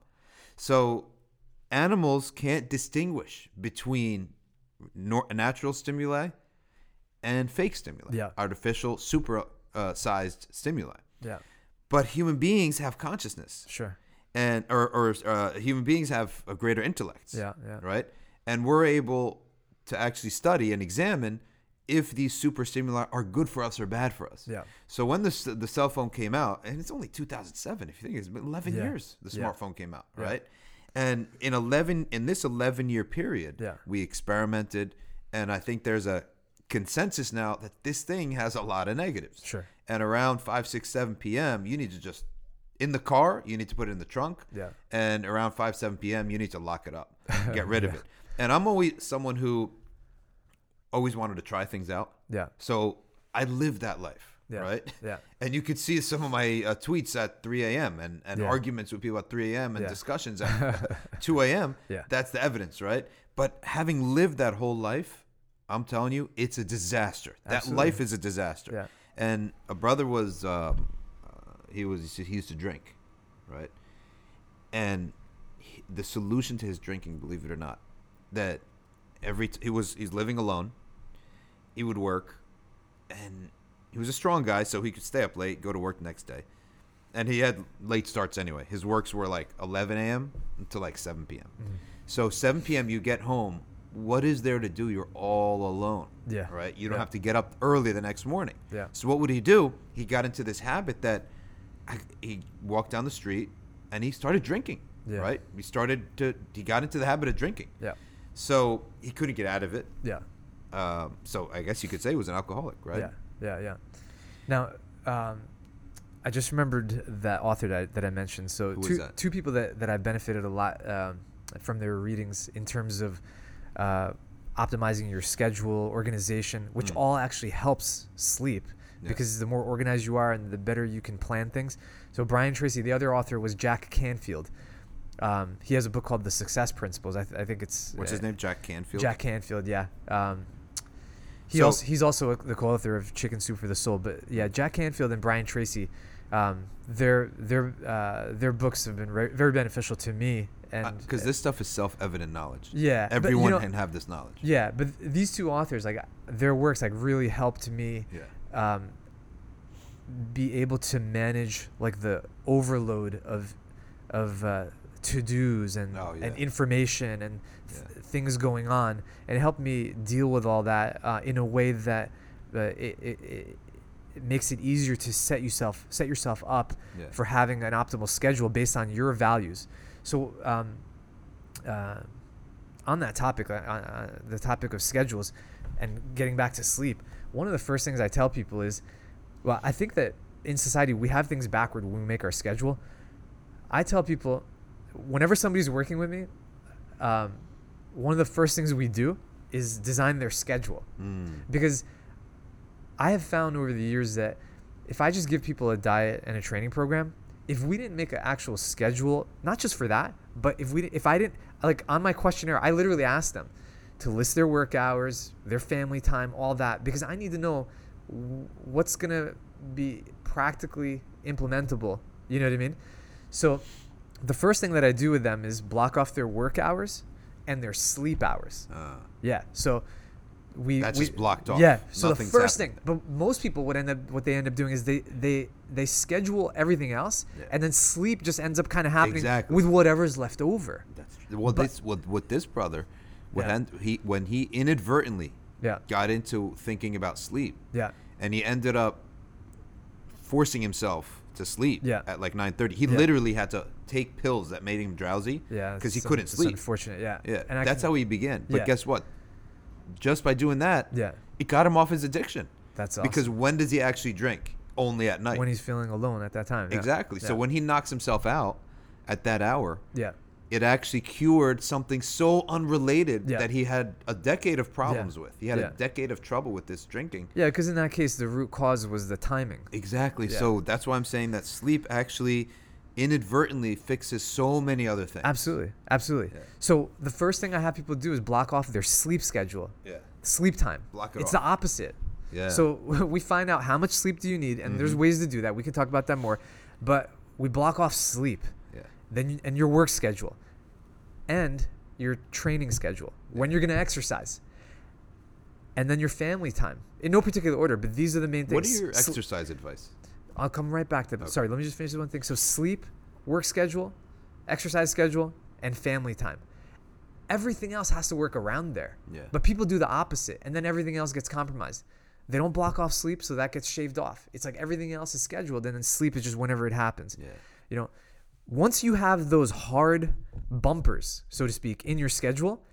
A: So animals can't distinguish between nor- natural stimuli and fake stimuli,
B: Yeah.
A: artificial, super uh, sized stimuli.
B: Yeah.
A: But human beings have consciousness,
B: Sure.
A: and or, or uh, human beings have a greater intellect.
B: Yeah. Yeah.
A: Right, and we're able to actually study and examine if these super stimuli are good for us or bad for us.
B: Yeah.
A: So when the the cell phone came out, and it's only 2007, if you think it's been 11
B: Yeah.
A: years the
B: Yeah.
A: smartphone came out,
B: Yeah.
A: right? And in 11 in this 11 year period,
B: Yeah.
A: we experimented, and I think there's a consensus now that this thing has a lot of negatives.
B: Sure.
A: And around 5, 6, 7 p.m., you need to just in the car, you need to put it in the trunk.
B: Yeah.
A: And around 5, 7 p.m., you need to lock it up, get rid of it. And I'm always someone who always wanted to try things out.
B: Yeah.
A: So I lived that life,
B: Yeah.
A: right?
B: Yeah.
A: And you could see some of my uh, tweets at 3 a.m. and, and
B: Yeah.
A: arguments with people at 3 a.m. and
B: Yeah.
A: discussions at 2 a.m.
B: Yeah.
A: That's the evidence, right? But having lived that whole life, I'm telling you, it's a disaster. That
B: Absolutely.
A: life is a disaster.
B: Yeah.
A: And a brother was, um, uh, he was, he used to drink, right? And he, the solution to his drinking, believe it or not, that every t- he was he's living alone. He would work, and he was a strong guy, so he could stay up late, go to work the next day, and he had late starts anyway. His works were like 11 a.m. until like 7 p.m.
B: Mm-hmm.
A: So 7 p.m. you get home. What is there to do? You're all alone.
B: Yeah.
A: Right. You don't
B: Yeah.
A: have to get up early the next morning.
B: Yeah.
A: So what would he do? He got into this habit that I, he walked down the street and he started drinking.
B: Yeah.
A: Right. He started to. He got into the habit of drinking.
B: Yeah.
A: So he couldn't get out of it.
B: Yeah.
A: Um, so I guess you could say he was an alcoholic, right?
B: Yeah, yeah, yeah. Now, um, I just remembered that author that, that I mentioned. So
A: Who
B: two two people that, that I benefited a lot um, from their readings in terms of uh, optimizing your schedule, organization, which
A: Mm.
B: all actually helps sleep.
A: Yes.
B: Because the more organized you are and the better you can plan things. So Brian Tracy, the other author was Jack Canfield. Um, he has a book called The Success Principles. I, th- I think it's
A: What's his
B: uh,
A: name? Jack Canfield.
B: Jack Canfield, yeah. Um, he
A: So-
B: also he's also a, the co-author of Chicken Soup for the Soul. But yeah, Jack Canfield and Brian Tracy, um, their their uh, their books have been re- very beneficial to me. And
A: Because Uh, this stuff is self-evident knowledge.
B: yeah, but, you
A: Everyone
B: know-
A: can have this knowledge.
B: Yeah, but these two authors, like their works, like really helped me
A: Yeah.
B: um, be able to manage like the overload of of uh, to dos and
A: Oh,
B: and information and th-
A: Yeah.
B: things going on, and it helped me deal with all that uh, in a way that uh, it, it, it it makes it easier to set yourself set yourself up
A: Yeah.
B: for having an optimal schedule based on your values. So. Um, uh, on that topic, uh, uh, the topic of schedules and getting back to sleep, one of the first things I tell people is, well, I think that in society we have things backward when we make our schedule. I tell people, whenever somebody's working with me, um, one of the first things we do is design their schedule
A: Mm.
B: because I have found over the years that if I just give people a diet and a training program, if we didn't make an actual schedule, not just for that, but if we if I didn't like on my questionnaire, I literally asked them to list their work hours, their family time, all that because I need to know what's going to be practically implementable, you know what I mean? So the first thing that I do with them is block off their work hours and their sleep hours.
A: Uh,
B: Yeah. So we
A: That's
B: we-
A: just blocked off.
B: Yeah. So
A: Nothing's
B: the first
A: happening.
B: thing, but most people would end up what they end up doing is they they they schedule everything else,
A: Yeah.
B: and then sleep just ends up kind of happening
A: Exactly.
B: with whatever's left over.
A: that's true. well.
B: But-
A: this with with this brother, what
B: Yeah.
A: he when he inadvertently
B: Yeah.
A: got into thinking about sleep,
B: Yeah.
A: and he ended up forcing himself to sleep
B: Yeah.
A: at like 9:30. He
B: Yeah.
A: literally had to take pills that made him drowsy
B: Yeah,
A: because he couldn't sleep.
B: Unfortunate. Yeah.
A: Yeah,
B: And
A: that's
B: can-
A: how he began. But
B: Yeah.
A: guess what? Just by doing that,
B: Yeah.
A: it got him off his addiction.
B: That's
A: Because when does he actually drink? Only at night.
B: when he's feeling alone at that time.
A: Exactly. So when he knocks himself out at that hour,
B: Yeah.
A: It actually cured something so unrelated
B: Yeah.
A: that he had a decade of problems with. He had
B: Yeah.
A: a decade of trouble with this drinking.
B: Yeah, because in that case, the root cause was the timing.
A: Exactly.
B: Yeah.
A: So that's why I'm saying that sleep actually inadvertently fixes so many other things.
B: Absolutely, absolutely.
A: Yeah.
B: So the first thing I have people do is block off their sleep schedule,
A: Yeah.
B: sleep time.
A: Block it
B: it's
A: off.
B: the opposite.
A: Yeah.
B: So we find out how much sleep do you need, and there's mm-hmm. ways to do that. We can talk about that more, but we block off sleep,
A: yeah.
B: Then you, and your work schedule, and your training schedule when you're gonna exercise, and then your family time in no particular order. But these are the main things.
A: What are your exercise advice?
B: I'll come right back to. that Sorry, let me just finish this one thing. So sleep, work schedule, exercise schedule, and family time. Everything else has to work around there.
A: Yeah.
B: But people do the opposite, and then everything else gets compromised. They don't block off sleep, so that gets shaved off. It's like everything else is scheduled, and then sleep is just whenever it happens.
A: Yeah.
B: You know, once you have those hard bumpers, so to speak, in your schedule,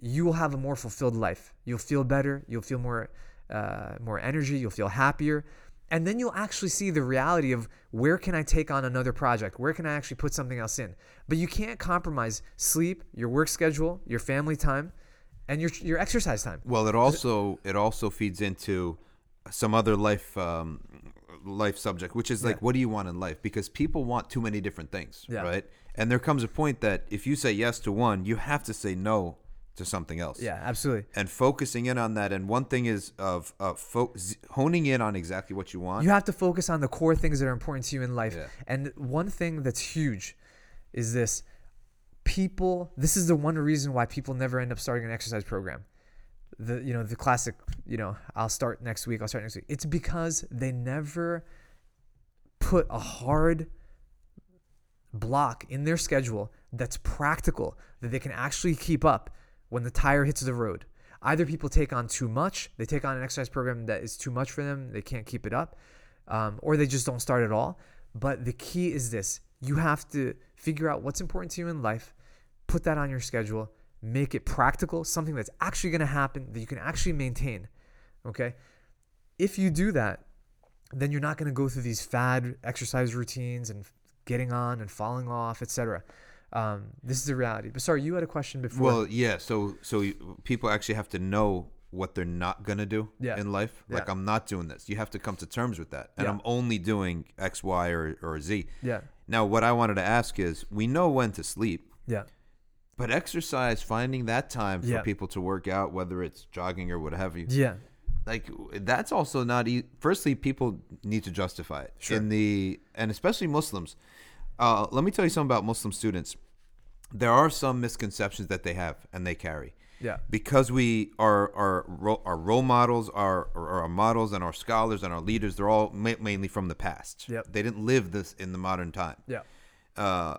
B: you will have a more fulfilled life. You'll feel better. You'll feel more, uh, more energy. You'll feel happier, and then you'll actually see the reality of where can I take on another project? Where can I actually put something else in? But you can't compromise sleep, your work schedule, your family time, and your your exercise time.
A: Well, it also it also feeds into some other life um, life subject, which is like,
B: Yeah.
A: what do you want in life? Because people want too many different things,
B: Yeah.
A: right? And there comes a point that if you say yes to one, you have to say no to something else.
B: Yeah, absolutely.
A: And focusing in on that, and one thing is of uh, fo- z- honing in on exactly what you want.
B: You have to focus on the core things that are important to you in life.
A: Yeah.
B: And one thing that's huge is this people this is the one reason why people never end up starting an exercise program. The you know, the classic, you know, I'll start next week, I'll start next week. It's because they never put a hard block in their schedule that's practical that they can actually keep up when the tire hits the road. Either people take on too much, they take on an exercise program that is too much for them, they can't keep it up, um, or they just don't start at all. But the key is this you have to figure out what's important to you in life, put that on your schedule, make it practical, something that's actually going to happen that you can actually maintain. Okay? If you do that, then you're not going to go through these fad exercise routines and getting on and falling off, etc. Um, this is the reality. But sorry, you had a question before.
A: Well, yeah. So so you, people actually have to know what they're not gonna do
B: Yeah.
A: in life. Like
B: Yeah.
A: I'm not doing this. You have to come to terms with that. And
B: Yeah.
A: I'm only doing X, Y, or or Z.
B: yeah,
A: Now, what I wanted to ask is, we know when to sleep,
B: yeah,
A: but exercise, finding that time for
B: Yeah.
A: people to work out, whether it's jogging or what have you,
B: yeah,
A: like that's also not. E- Firstly, people need to justify it
B: Sure.
A: in the and especially Muslims. Uh, let me tell you something about Muslim students. There are some misconceptions that they have and they carry
B: yeah,
A: because we are our our role models, our our our models, and our scholars and our leaders. They're all ma- mainly from the past.
B: Yep.
A: They didn't live this in the modern time.
B: yeah,
A: Uh,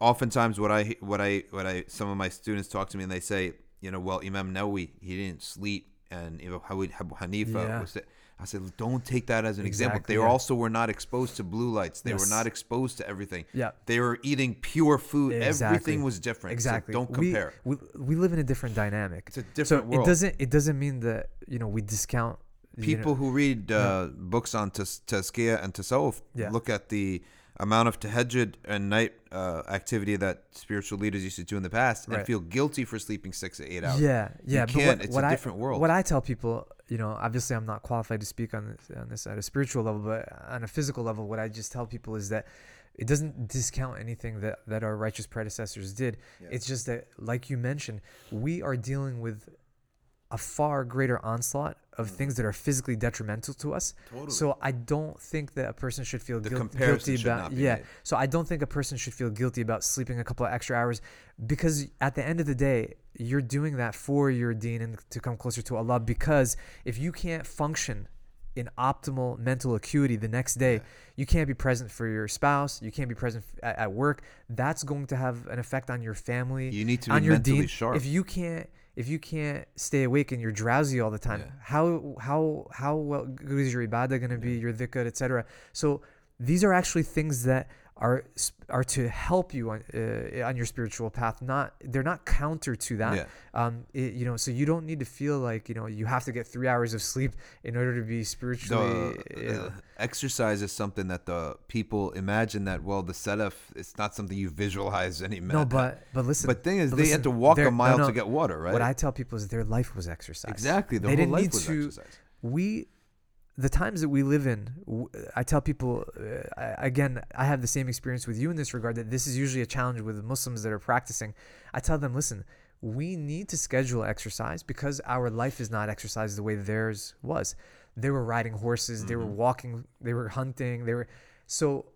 A: oftentimes, what I what I what I some of my students talk to me and they say, you know, well, Imam Nawawi he didn't sleep, and you Abu Hanifa
B: Yeah.
A: was. The, I said, don't take that as an example. They
B: yeah.
A: also were not exposed to blue lights. They
B: Yes.
A: were not exposed to everything.
B: Yeah.
A: They were eating pure food.
B: Exactly.
A: Everything was different. So
B: exactly.
A: don't compare.
B: We, we live in a different dynamic.
A: It's a different
B: so
A: world.
B: it doesn't it doesn't mean that you know we discount you
A: people
B: know-
A: who read uh, books on tazkiyah and tasawwuf
B: Yeah.
A: look at the amount of tahajjud and night uh, activity that spiritual leaders used to do in the past and feel guilty for sleeping six to eight hours.
B: Yeah, yeah. but
A: can't.
B: What,
A: It's
B: what
A: a
B: I-
A: different world.
B: What I tell people, you know, obviously I'm not qualified to speak on this, on this at a spiritual level, but on a physical level, what I just tell people is that it doesn't discount anything that that our righteous predecessors did.
A: Yeah.
B: It's just that, like you mentioned, we are dealing with a far greater onslaught of things that are physically detrimental to us.
A: Mm. Totally.
B: So I don't think that a person should feel
A: The
B: guil-
A: comparison
B: guilty
A: should
B: about
A: not be
B: yeah.
A: made.
B: So I don't think a person should feel guilty about sleeping a couple of extra hours because at the end of the day, you're doing that for your deen and to come closer to Allah because if you can't function in optimal mental acuity the next day, you can't be present for your spouse, you can't be present at, at work. That's going to have an effect on your family.
A: You need to be
B: on your
A: mentally
B: deen.
A: sharp.
B: If you can't if you can't stay awake and you're drowsy all the time,
A: Yeah.
B: how how how well good is your ibadah going to be, your dhikr, etc. So these are actually things that are are to help you on uh, on your spiritual path. Not they're not counter to that.
A: Yeah.
B: Um, it, you know, so you don't need to feel like you know you have to get three hours of sleep in order to be spiritually.
A: the,
B: you
A: uh, exercise is something that the people imagine that well the salaf it's not something you visualize any
B: no, but but listen.
A: but thing is
B: but
A: they
B: listen,
A: had to walk a mile
B: no.
A: to get water right
B: What I tell people is their life was exercise.
A: exactly the
B: they
A: whole
B: didn't
A: life
B: need
A: was
B: to.
A: exercise
B: We, the times that we live in, I tell people uh, I- again. I have the same experience with you in this regard. That this is usually a challenge with Muslims that are practicing. I tell them, listen, we need to schedule exercise because our life is not exercise the way theirs was. They were riding horses. They were
A: Mhm.
B: walking. They were hunting. They were so.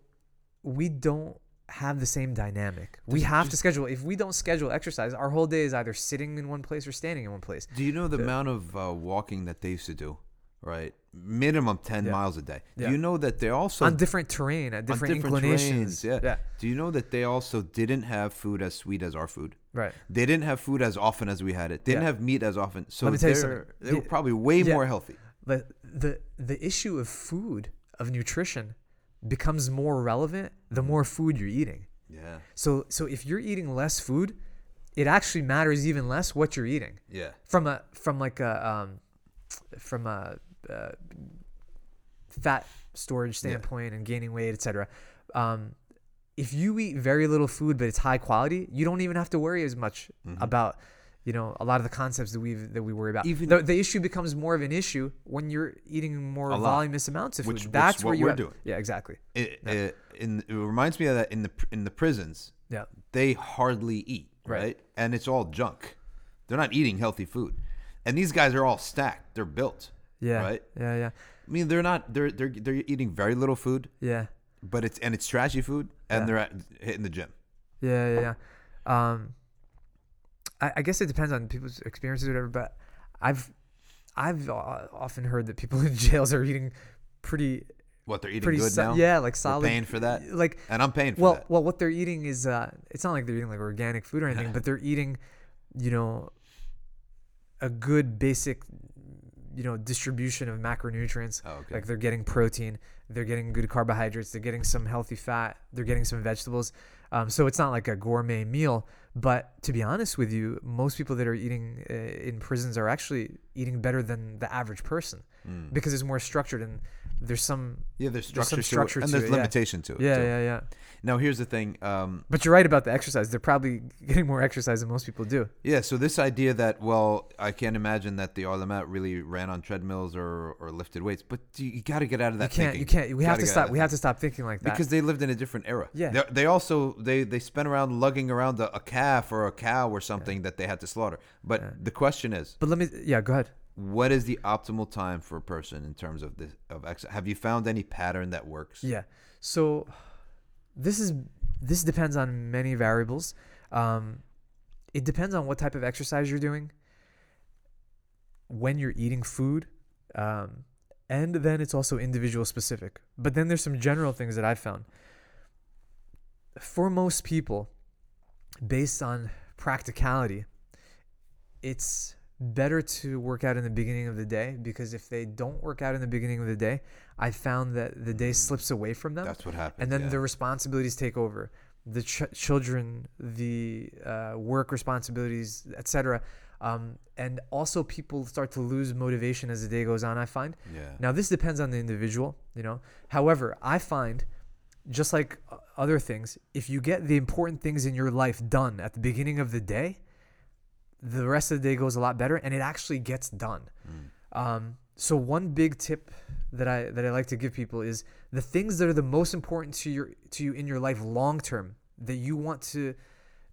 B: We don't have the same dynamic. We
A: Does it
B: have to schedule. If we don't schedule exercise, our whole day is either sitting in one place or standing in one place.
A: do you know the
B: the-
A: amount of uh, walking that they used to do right minimum 10
B: Yeah.
A: miles a day
B: Yeah.
A: do you know that they also
B: on different terrain, at different,
A: different
B: inclinations.
A: terrains, yeah.
B: yeah,
A: do you know that they also didn't have food as sweet as our food
B: right.
A: they didn't have food as often as we had it. They didn't have meat as often. So
B: Let me tell you
A: they're, they were probably way more healthy.
B: But the the issue of food, of nutrition, becomes more relevant the
A: Mm-hmm.
B: more food you're eating.
A: Yeah.
B: So so if you're eating less food, it actually matters even less what you're eating.
A: Yeah.
B: From a from like a um, from a uh, fat storage
A: Yeah.
B: standpoint and gaining weight, etc. Um, if you eat very little food but it's high quality, you don't even have to worry as much
A: Mhm.
B: about you know a lot of the concepts that we that we worry about.
A: Even-
B: the, the issue becomes more of an issue when you're eating more
A: lot.
B: voluminous amounts of food.
A: Which- which
B: That's
A: is
B: where
A: what
B: you
A: we're doing.
B: Yeah, exactly.
A: It, it, in, it reminds me of that in the in the prisons.
B: Yeah.
A: They hardly eat,
B: Right.
A: right? And it's all junk. They're not eating healthy food. And these guys are all stacked. They're built.
B: Yeah.
A: Right?
B: Yeah. Yeah.
A: I mean, they're not. They're they're they're eating very little food,
B: Yeah.
A: but it's and it's trashy food, and
B: Yeah.
A: they're at, hitting the gym.
B: Yeah, yeah, yeah. Um, I, I guess it depends on people's experiences or whatever. But I've I've uh, often heard that people in jails are eating pretty
A: What they're eating good
B: so-
A: now.
B: yeah, like
A: We're
B: solid.
A: paying for that,
B: Like
A: and I'm paying for
B: well,
A: that.
B: well, what they're eating is uh, it's not like they're eating like organic food or anything, but they're eating, you know, a good basic, you know, distribution of macronutrients.
A: Oh, okay.
B: Like they're getting protein, they're getting good carbohydrates, they're getting some healthy fat, they're getting some vegetables. Um, so it's not like a gourmet meal. But to be honest with you, most people that are eating uh, in prisons are actually eating better than the average person
A: Mm.
B: because it's more structured and there's some.
A: Yeah, there's
B: There's
A: structure,
B: some structure
A: to it, and there's
B: it, yeah.
A: limitation to it.
B: Yeah,
A: too.
B: yeah, yeah.
A: Now here's the thing. Um,
B: But you're right about the exercise. They're probably getting more exercise than most people do.
A: yeah, so this idea that well, I can't imagine that the Olamat really ran on treadmills or, or lifted weights, but you, you got to get out of that.
B: You can't.
A: thinking.
B: You can't. We have
A: Gotta
B: to stop. We have to stop thinking like that.
A: because they lived in a different era.
B: Yeah.
A: They, they also they they spent around lugging around a, a calf or a cow or something that they had to slaughter. But
B: Yeah.
A: the question is,
B: but let me. Yeah. Go ahead.
A: What is the optimal time for a person in terms of this of ex- Have you found any pattern that works?
B: Yeah. So this is this depends on many variables. Um, it depends on what type of exercise you're doing, when you're eating food, um, and then it's also individual specific. But then there's some general things that I've found. For most people, based on practicality, it's better to work out in the beginning of the day because if they don't work out in the beginning of the day, I found that the day slips away from them
A: That's what happened.
B: and then
A: yeah.
B: the responsibilities take over the ch- children the uh, work responsibilities etc um, and also people start to lose motivation as the day goes on i find
A: yeah.
B: now this depends on the individual you know however i find just like uh, other things if you get the important things in your life done at the beginning of the day the rest of the day goes a lot better and it actually gets done
A: Mm.
B: um, so one big tip that I that I like to give people is the things that are the most important to your to you in your life long term that you want to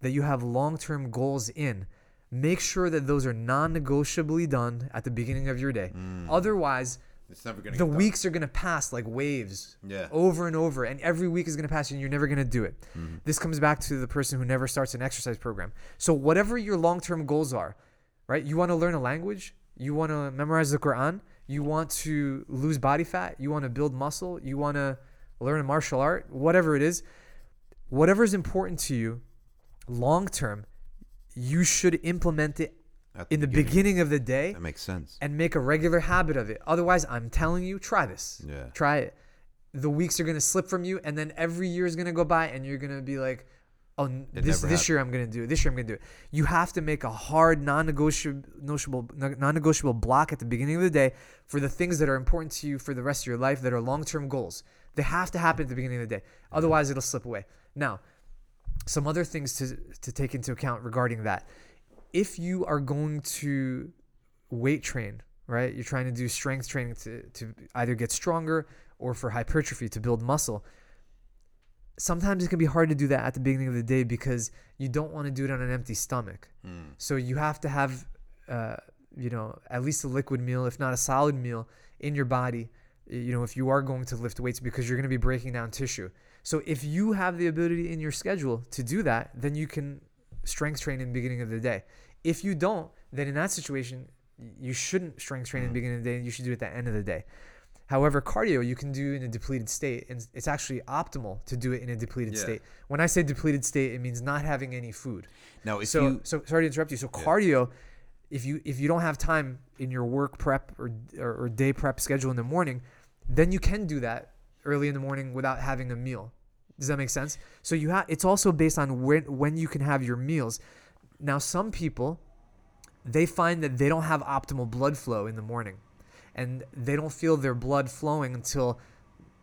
B: that you have long term goals in. Make sure that those are non-negotiably done at the beginning of your day.
A: Mm.
B: Otherwise,
A: It's never gonna
B: the
A: get done.
B: weeks are gonna pass like waves
A: Yeah.
B: over and over, and every week is gonna pass, and you're never gonna do it.
A: Mhm.
B: This comes back to the person who never starts an exercise program. So whatever your long-term goals are, right? You want to learn a language, you want to memorize the Quran, you want to lose body fat, you want to build muscle, you want to learn a martial art, whatever it is, whatever is important to you long term, you should implement it
A: At
B: in the beginning of the day
A: That makes sense.
B: and make a regular habit of it. Otherwise, I'm telling you, try this.
A: Yeah.
B: Try it. The weeks are gonna slip from you, and then every year is gonna go by, and you're gonna be like, "Oh,
A: It
B: this this year I'm gonna do it. This year I'm gonna do it." You have to make a hard, non-negotiable, negotiable- non-negotiable block at the beginning of the day for the things that are important to you for the rest of your life that are long-term goals. They have to happen at the beginning of the day. Otherwise, it'll slip away. Now, some other things to to take into account regarding that. If you are going to weight train, right? You're trying to do strength training to, to either get stronger or for hypertrophy to build muscle. Sometimes it can be hard to do that at the beginning of the day because you don't want to do it on an empty stomach.
A: Hmm.
B: So you have to have, uh, you know, at least a liquid meal, if not a solid meal, in your body. You know, if you are going to lift weights because you're going to be breaking down tissue. So if you have the ability in your schedule to do that, then you can strength train in the beginning of the day. If you don't, then in that situation, you shouldn't strength train in the mm-hmm. beginning of the day. You should do it at the end of the day. However, cardio you can do in a depleted state, and it's actually optimal to do it in a depleted
A: Yeah.
B: state. When I say depleted state, it means not having any food.
A: Now, if
B: so,
A: you
B: so sorry to interrupt you. So cardio, if you if you don't have time in your work prep or, or or day prep schedule in the morning, then you can do that early in the morning without having a meal. Does that make sense? So you have it's also based on when when you can have your meals. Now, some people they find that they don't have optimal blood flow in the morning, and they don't feel their blood flowing until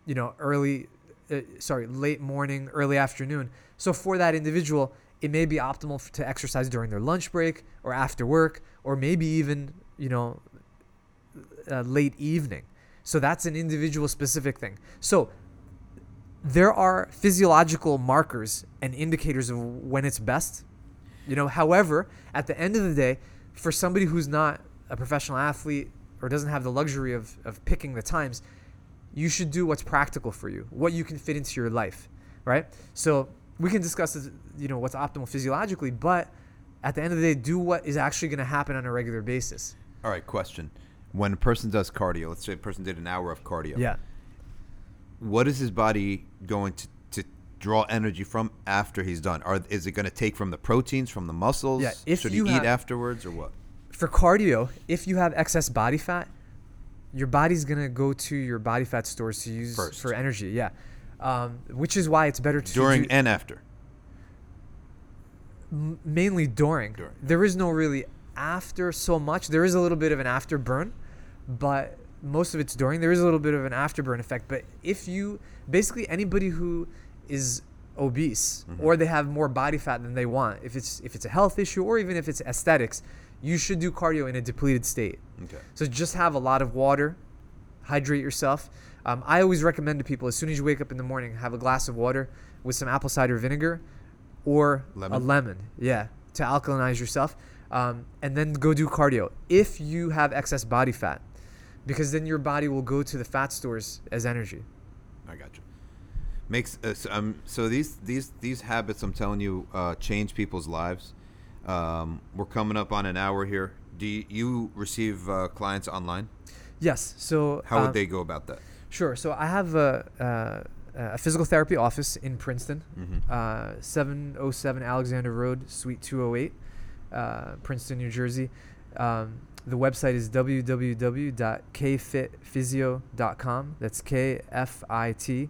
B: you know early uh, sorry late morning early afternoon so for that individual it may be optimal to exercise during their lunch break or after work or maybe even you know uh, late evening so that's an individual specific thing so there are physiological markers and indicators of when it's best you know however at the end of the day for somebody who's not a professional athlete or doesn't have the luxury of, of picking the times you should do what's practical for you, what you can fit into your life, right? So we can discuss, you know, what's optimal physiologically, but at the end of the day, do what is actually going to happen on a regular basis.
A: all right, question: When a person does cardio, let's say a person did an hour of cardio,
B: Yeah.
A: What is his body going to, to draw energy from after he's done? Are is it going to take from the proteins from the muscles?
B: Yeah, if
A: Should
B: you
A: he eat afterwards or what?
B: For cardio, if you have excess body fat, your body's going to go to your body fat stores to use
A: First.
B: for energy. Yeah. Um, which is why it's better to
A: During
B: do,
A: and after.
B: m- mainly during.
A: During.
B: There is no really after so much. There is a little bit of an afterburn, but most of it's during. There is a little bit of an afterburn effect. But if you basically anybody who is obese
A: Mm-hmm.
B: or they have more body fat than they want, if it's if it's a health issue or even if it's aesthetics, you should do cardio in a depleted state.
A: Okay.
B: So just have a lot of water, hydrate yourself. Um, I always recommend to people as soon as you wake up in the morning, have a glass of water with some apple cider vinegar or a
A: Lemon?
B: lemon. Yeah, to alkalinize yourself, um, and then go do cardio if you have excess body fat, because then your body will go to the fat stores as energy.
A: I got you. Makes uh, so, um, so these these these habits I'm telling you uh, change people's lives. Um, we're coming up on an hour here. Do you, you receive uh, clients online?
B: Yes. So
A: How would
B: um,
A: they go about that?
B: Sure. So I have a, uh, a physical therapy office in Princeton,
A: Mhm.
B: uh, 707 Alexander Road, Suite 208, uh, Princeton, New Jersey. Um, the website is www.kfitphysio.com. That's K F I T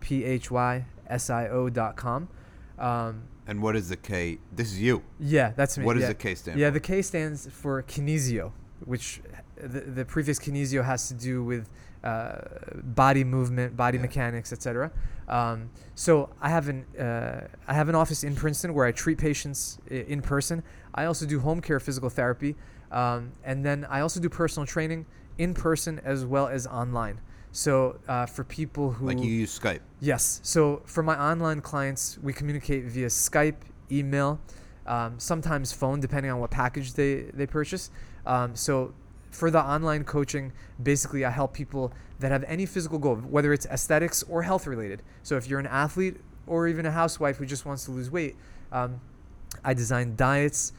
B: P H Y S I O.com. Um,
A: And what is the K? This is you.
B: yeah, that's me.
A: What does
B: yeah.
A: the K stand
B: Yeah,
A: for?
B: the K stands for kinesio, which the, the previous kinesio has to do with uh, body movement, body
A: Yeah.
B: mechanics, etc. Um, so I have an uh, I have an office in Princeton where I treat patients in person. I also do home care physical therapy, um, and then I also do personal training in person as well as online. So uh, for people who
A: Like you use Skype.
B: Yes. So for my online clients, we communicate via Skype, email, um, sometimes phone, depending on what package they, they purchase. Um, so for the online coaching, basically, I help people that have any physical goal, whether it's aesthetics or health related. So if you're an athlete or even a housewife who just wants to lose weight, um, I design diets,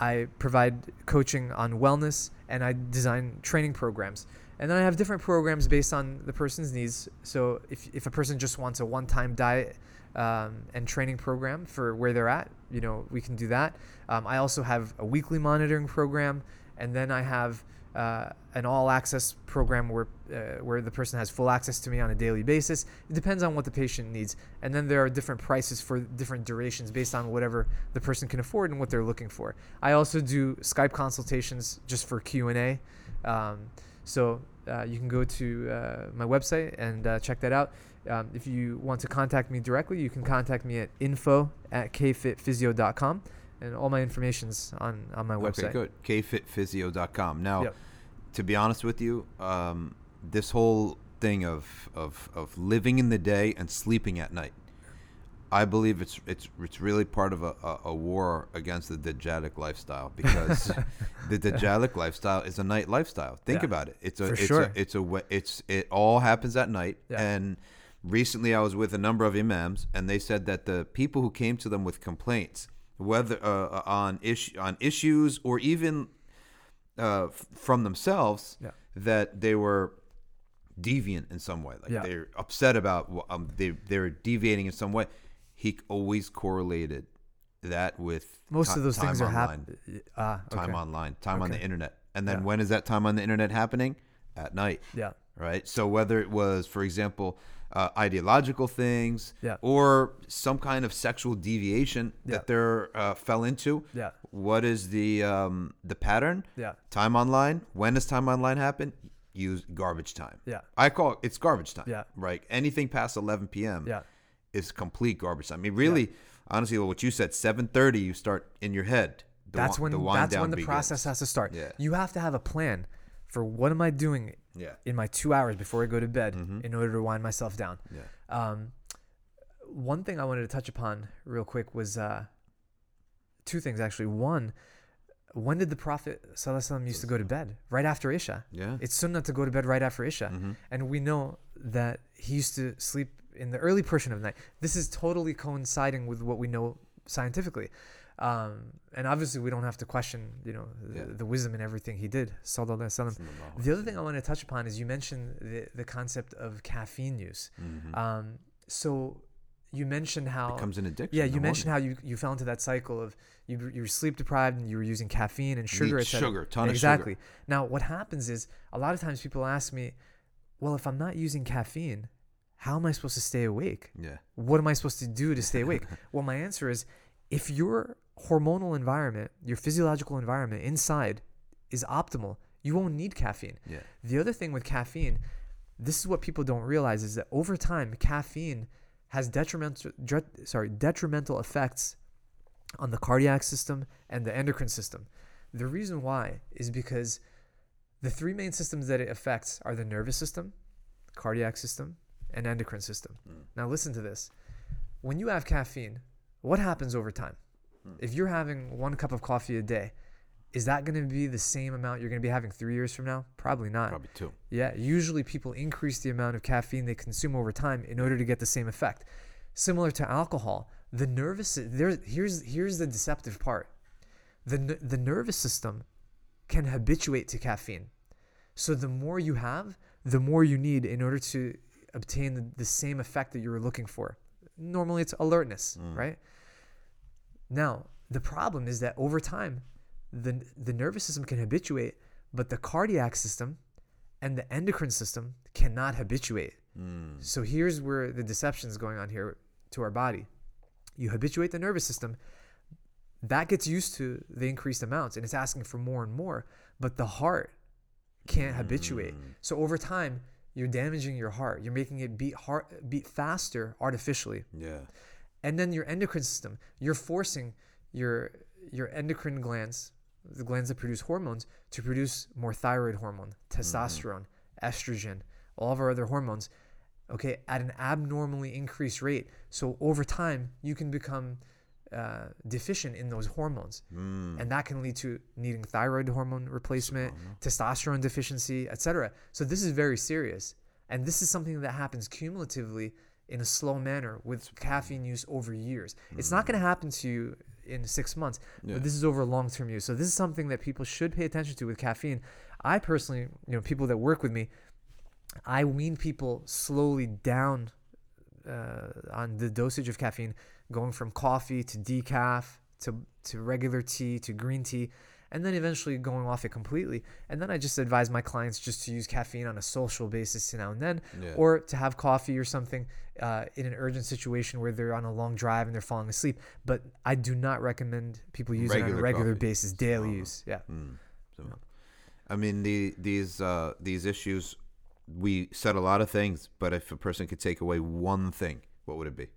B: I provide coaching on wellness, and I design training programs. And then I have different programs based on the person's needs. So if, if a person just wants a one time diet um, and training program for where they're at, you know, we can do that. Um, I also have a weekly monitoring program. And then I have uh, an all access program where uh, where the person has full access to me on a daily basis. It depends on what the patient needs, and then there are different prices for different durations based on whatever the person can afford and what they're looking for. I also do Skype consultations just for Q and A, um, so uh, you can go to uh, my website and uh, check that out. Um, if you want to contact me directly, you can contact me at info at kfitphysio.com and all my information's on on my website.
A: Okay, good. kfitphysio.com. Now,
B: Yep.
A: to be honest with you, um, this whole thing of, of of living in the day and sleeping at night, I believe it's it's it's really part of a, a, a war against the Dajjalic lifestyle because the Dajjalic lifestyle is a night lifestyle. Think
B: Yeah.
A: about it. It's a
B: For
A: it's
B: sure.
A: a it's a it's it all happens at night
B: Yeah.
A: and recently I was with a number of imams and they said that the people who came to them with complaints whether uh, on issue on issues or even uh, from themselves
B: Yeah.
A: that they were deviant in some way like
B: Yeah.
A: they're upset about um, they they're deviating in some way he always correlated that with
B: Most
A: ti-
B: of those things
A: time
B: are
A: online,
B: happening. Ah,
A: time online time on the internet and then
B: Yeah.
A: when is that time on the internet happening at night
B: Yeah.
A: right? So whether it was, for example, uh, ideological things
B: Yeah.
A: or some kind of sexual deviation
B: Yeah.
A: that they're uh, fell into,
B: Yeah.
A: what is the um, the pattern?
B: Yeah.
A: Time online. When does time online happen? Use garbage time.
B: Yeah.
A: I call it, it's garbage time.
B: Yeah.
A: Right. Anything past 11 p.m.
B: Yeah.
A: is complete garbage time. I mean, really, honestly, what you said, 7:30, you start in your head. The
B: that's when
A: the wind
B: that's when the
A: begins.
B: process has to start.
A: Yeah.
B: You have to have a plan for what am I doing
A: Yeah.
B: in my two hours before I go to bed
A: Mhm.
B: in order to wind myself down.
A: Yeah.
B: Um, one thing I wanted to touch upon real quick was uh, two things actually. One, when did the Prophet Sallallahu used to go to bed? Right after Isha.
A: Yeah.
B: It's sunnah to go to bed right after Isha.
A: Mhm.
B: And we know that he used to sleep in the early portion of the night. This is totally coinciding with what we know scientifically. Um, and obviously, we don't have to question, you know, the,
A: Yeah.
B: the wisdom and everything he did. Sallallahu Alaihi Wasallam. The other thing I want to touch upon is you mentioned the, the concept of caffeine use.
A: Mhm.
B: Um, so you mentioned how it
A: becomes an addiction.
B: yeah, you mentioned how you, you fell into that cycle of you you were sleep deprived and you were using caffeine and sugar.
A: Sugar, ton of sugar.
B: exactly. Now what happens is a lot of times people ask me, well, if I'm not using caffeine, how am I supposed to stay awake?
A: yeah.
B: What am I supposed to do to stay awake? well, my answer is if your hormonal environment, your physiological environment inside is optimal, you won't need caffeine.
A: Yeah.
B: The other thing with caffeine, this is what people don't realize is that over time, caffeine has detrimental, sorry, detrimental effects on the cardiac system and the endocrine system. The reason why is because the three main systems that it affects are the nervous system, cardiac system, and endocrine system. Hmm. Now listen to this. When you have caffeine, what happens over time? If you're having one cup of coffee a day, is that going to be the same amount you're going to be having three years from now? Probably not.
A: Probably two.
B: Yeah, usually people increase the amount of caffeine they consume over time in order to get the same effect. Similar to alcohol, the nervous there here's here's the deceptive part. The the nervous system can habituate to caffeine. So the more you have, the more you need in order to obtain the, the same effect that you were looking for. Normally it's alertness, mm. right? Now, the problem is that over time, the the nervous system can habituate, but the cardiac system and the endocrine system cannot habituate. Hmm. So here's where the deception is going on here to our body. You habituate the nervous system, that gets used to the increased amounts and it's asking for more and more, but the heart can't habituate. Hmm. So over time, you're damaging your heart. You're making it beat heart beat faster artificially
A: Yeah.
B: And then your endocrine system. You're forcing your your endocrine glands the glands that produce hormones to produce more thyroid hormone mm-hmm. testosterone estrogen all of our other hormones okay at an abnormally increased rate. So over time you can become uh, deficient in those hormones. Mm. And that can lead to needing thyroid hormone replacement uh-huh. testosterone deficiency etc so this is very serious. And this is something that happens cumulatively in a slow manner with caffeine use over years. It's not going to happen to you in six months
A: Yeah.
B: but this is over long-term use. So this is something that people should pay attention to with caffeine. I personally, you know, people that work with me, I wean people slowly down uh, on the dosage of caffeine, going from coffee to decaf to to regular tea to green tea, and then eventually going off it completely. And then I just advise my clients just to use caffeine on a social basis now and then,
A: Yeah.
B: or to have coffee or something uh, in an urgent situation where they're on a long drive and they're falling asleep. But I do not recommend people use it on a
A: Regular
B: regular
A: coffee.
B: basis, daily
A: Uh-huh.
B: use. Yeah.
A: Mm. So, I mean, the these uh, these issues, we said a lot of things, but if a person could take away one thing, what would it be?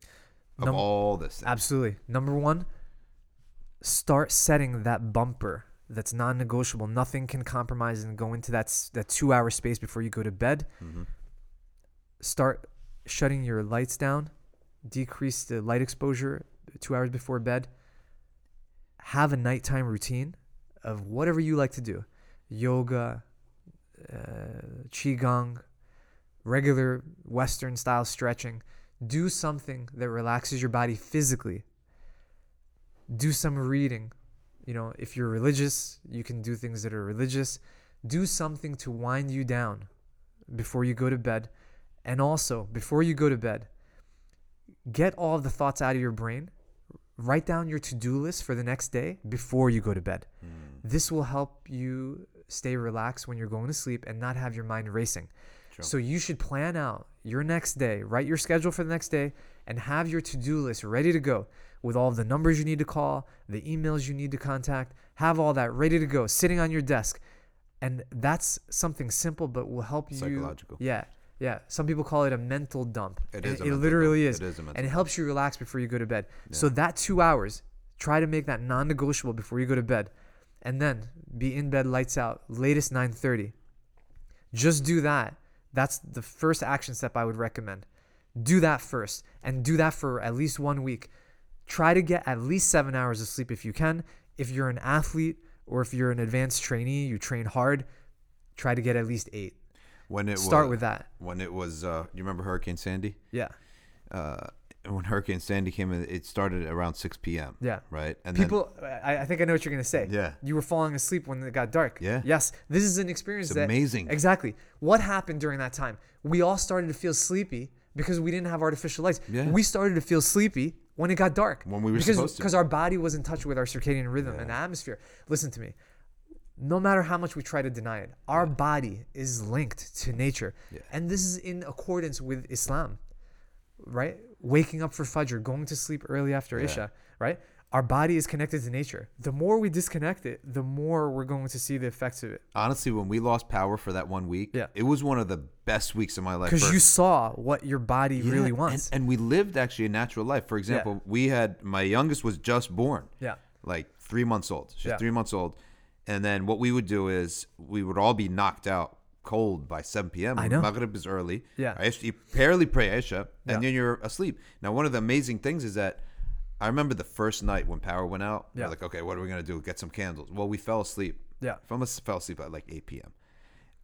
A: Of
B: Num-
A: all this, thing?
B: Absolutely. Number one, start setting that bumper that's non-negotiable. Nothing can compromise and go into that that two-hour space before you go to bed.
A: Mhm.
B: Start shutting your lights down. Decrease the light exposure two hours before bed. Have a nighttime routine of whatever you like to do, yoga, uh, qigong, regular Western style stretching. Do something that relaxes your body physically. Do some reading. You know, if you're religious, you can do things that are religious. Do something to wind you down before you go to bed. And also, before you go to bed, get all of the thoughts out of your brain. Write down your to do list for the next day before you go to bed.
A: Mm.
B: This will help you stay relaxed when you're going to sleep and not have your mind racing.
A: True.
B: So you should plan out your next day, write your schedule for the next day, and have your to do list ready to go with all the numbers you need to call, the emails you need to contact. Have all that ready to go, sitting on your desk. And that's something simple, but will help you.
A: Psychological.
B: Yeah. Yeah. Some people call it a mental dump.
A: It is. a
B: It
A: mental
B: literally
A: dump.
B: is
A: It is a mental
B: and it helps you relax before you go to bed. So that two hours, try to make that non-negotiable before you go to bed, and then be in bed lights out, latest 9:30. Just do that. That's the first action step I would recommend. Do that first, and do that for at least one week. Try to get at least seven hours of sleep if you can. If you're an athlete or if you're an advanced trainee, you train hard. Try to get at least eight.
A: When it was
B: Start
A: was,
B: with that.
A: when it was. Uh, you remember Hurricane Sandy?
B: Yeah,
A: Uh, when Hurricane Sandy came in, it started around 6 p.m.
B: yeah.
A: Right, and
B: People, I, I think I know what you're gonna say.
A: Yeah,
B: You were falling asleep when it got dark.
A: Yeah.
B: Yes. This is an experience
A: it's
B: that
A: amazing.
B: exactly what happened during that time. We all started to feel sleepy because we didn't have artificial lights.
A: Yeah.
B: We started to feel sleepy when it got dark.
A: When we were
B: because,
A: supposed to.
B: Because our body was in touch with our circadian rhythm and atmosphere. Listen to me. No matter how much we try to deny it, our body is linked to nature.
A: Yeah.
B: And this is in accordance with Islam, right? Waking up for Fajr, going to sleep early after
A: Yeah.
B: Isha, right? Our body is connected to nature. The more we disconnect it, the more we're going to see the effects of it.
A: Honestly, when we lost power for that one week,
B: Yeah.
A: it was one of the best weeks of my life.
B: Because you saw what your body
A: Yeah,
B: really wants.
A: And, we lived actually a natural life. For example, we had my youngest was just born,
B: yeah.
A: like three months old. She's
B: Yeah.
A: three months old. And then what we would do is we would all be knocked out cold by 7 p.m.
B: I know.
A: Maghrib is early.
B: Yeah.
A: Aish- You barely pray Isha, and
B: Yeah.
A: then you're asleep. Now, one of the amazing things is that I remember the first night when power went out.
B: Yeah.
A: We're like, okay, what are we going to do? Get some candles. Well, we fell asleep.
B: Yeah.
A: I must fell asleep at like 8 p.m.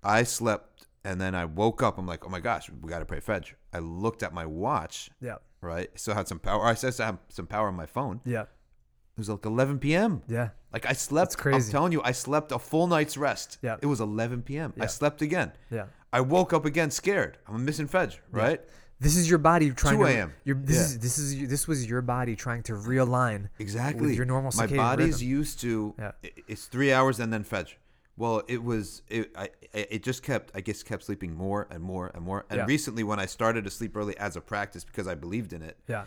A: I slept and then I woke up. I'm like, oh my gosh, we got to pray Fajr. I looked at my watch,
B: Yeah.
A: right? Still had some power. I still had some power on my phone.
B: Yeah.
A: It was like 11 p.m.
B: Yeah.
A: Like I slept.
B: That's crazy.
A: I'm telling you, I slept a full night's rest.
B: Yeah.
A: It was 11 p.m.
B: Yeah.
A: I slept again.
B: Yeah.
A: I woke up again scared. I'm missing Fajr, right?
B: This is your body trying
A: 2
B: to.
A: a.m..
B: Your, this
A: Yeah.
B: is this is this was your body trying to realign.
A: Exactly.
B: With your normal
A: My body's
B: rhythm.
A: used to.
B: Yeah.
A: It's three hours and then Fajr. Well, it was. It, I, it just kept. I guess kept sleeping more and more and more. And
B: Yeah.
A: recently, when I started to sleep early as a practice because I believed in it,
B: Yeah.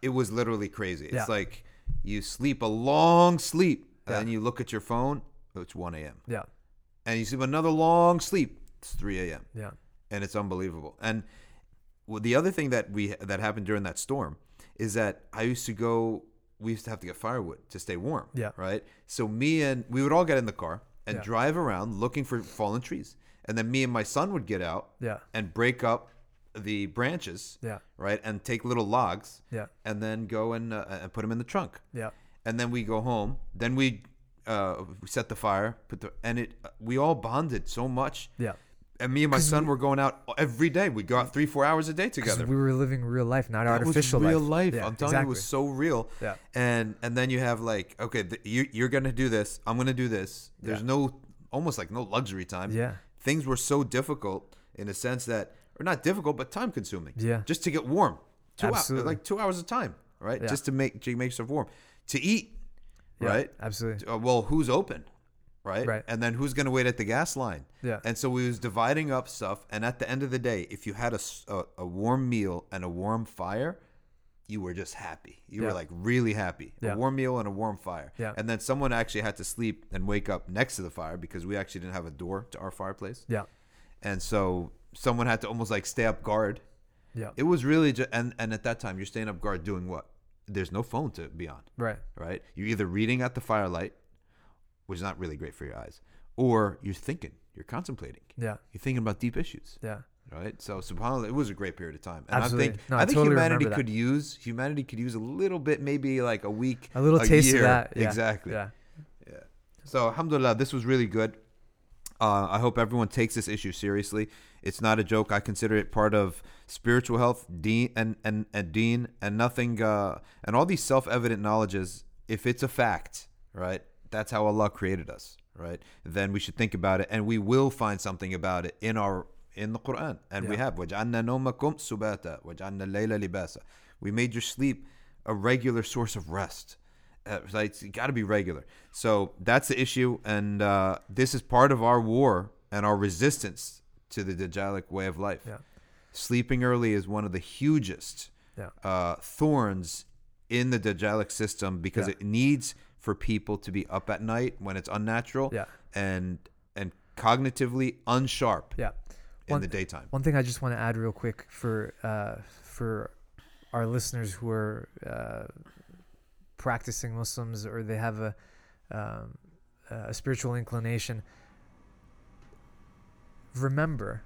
A: it was literally crazy. It's
B: Yeah.
A: like you sleep a long sleep and then you look at your phone. It's 1 a.m.
B: Yeah.
A: And you sleep another long sleep. It's 3 a.m.
B: Yeah.
A: and it's unbelievable. And well, the other thing that we that happened during that storm is that I used to go. We used to have to get firewood to stay warm.
B: Yeah.
A: Right. So me and we would all get in the car and
B: Yeah.
A: drive around looking for fallen trees, and then me and my son would get out
B: Yeah.
A: and break up the branches.
B: Yeah.
A: Right, and take little logs
B: Yeah.
A: and then go and uh, and put them in the trunk.
B: Yeah.
A: And then we go home. Then we uh, we set the fire, put the and it. We all bonded so much.
B: Yeah.
A: And me and my son
B: we-
A: were going out every day. We'd go out three, four hours a day together.
B: we were living real life, not
A: That
B: artificial
A: was real
B: life.
A: life.
B: Yeah,
A: I'm telling you, it was so real.
B: Yeah.
A: And and then you have like, okay, th- you, you're gonna do this. I'm gonna do this. There's
B: Yeah.
A: no almost like no luxury time.
B: Yeah.
A: Things were so difficult in a sense that, or not difficult, but time consuming.
B: Yeah.
A: Just to get warm. Two hours, like two hours of time, right?
B: Yeah.
A: Just to make to make yourself warm. To eat,
B: Yeah,
A: right?
B: Absolutely.
A: Uh, well, who's open, right?
B: Right.
A: And then who's going to wait at the gas line?
B: Yeah.
A: And so we was dividing up stuff, and at the end of the day, if you had a a warm meal and a warm fire, you were just happy. You
B: Yeah.
A: were like really happy.
B: Yeah.
A: A warm meal and a warm fire.
B: Yeah.
A: And then someone actually had to sleep and wake up next to the fire because we actually didn't have a door to our fireplace,
B: Yeah.
A: and so someone had to almost like stay up guard.
B: Yeah.
A: It was really just, and and at that time you're staying up guard doing what? There's no phone to be on
B: right.
A: right? You're either reading at the firelight, which is not really great for your eyes, or you're thinking, you're contemplating,
B: Yeah.
A: you're thinking about deep issues,
B: Yeah.
A: right? So subhanallah, it was a great period of time, and
B: Absolutely.
A: I think
B: No,
A: I
B: I
A: think
B: totally
A: humanity could use humanity could use a little bit, maybe like a week,
B: A little taste
A: year.
B: of that. Yeah.
A: exactly.
B: Yeah. Yeah.
A: So alhamdulillah, this was really good. Uh, I hope everyone takes this issue seriously. It's not a joke. I consider it part of spiritual health, deen, and and and deen, and nothing. Uh, and all these self-evident knowledges. If it's a fact, right? That's how Allah created us, right? Then we should think about it, and we will find something about it in our in the Quran, and we
B: Yeah.
A: have. وَجَعَلْنَا نَوْمَكُمْ سُبَاتًا وَجَعَلْنَا اللَّيْلَ لِبَاسًا. We made your sleep a regular source of rest. Uh, like, it's got to be regular. So that's the issue, and uh, this is part of our war and our resistance to the Dajjalic way of life.
B: Yeah.
A: Sleeping early is one of the hugest
B: Yeah.
A: uh, thorns in the Dajjalic system because
B: Yeah.
A: it needs for people to be up at night when it's unnatural
B: Yeah.
A: and and cognitively unsharp
B: Yeah.
A: in
B: One-
A: the daytime.
B: One thing I just want to add real quick for uh, for our listeners who are uh, practicing Muslims or they have a um, a spiritual inclination. Remember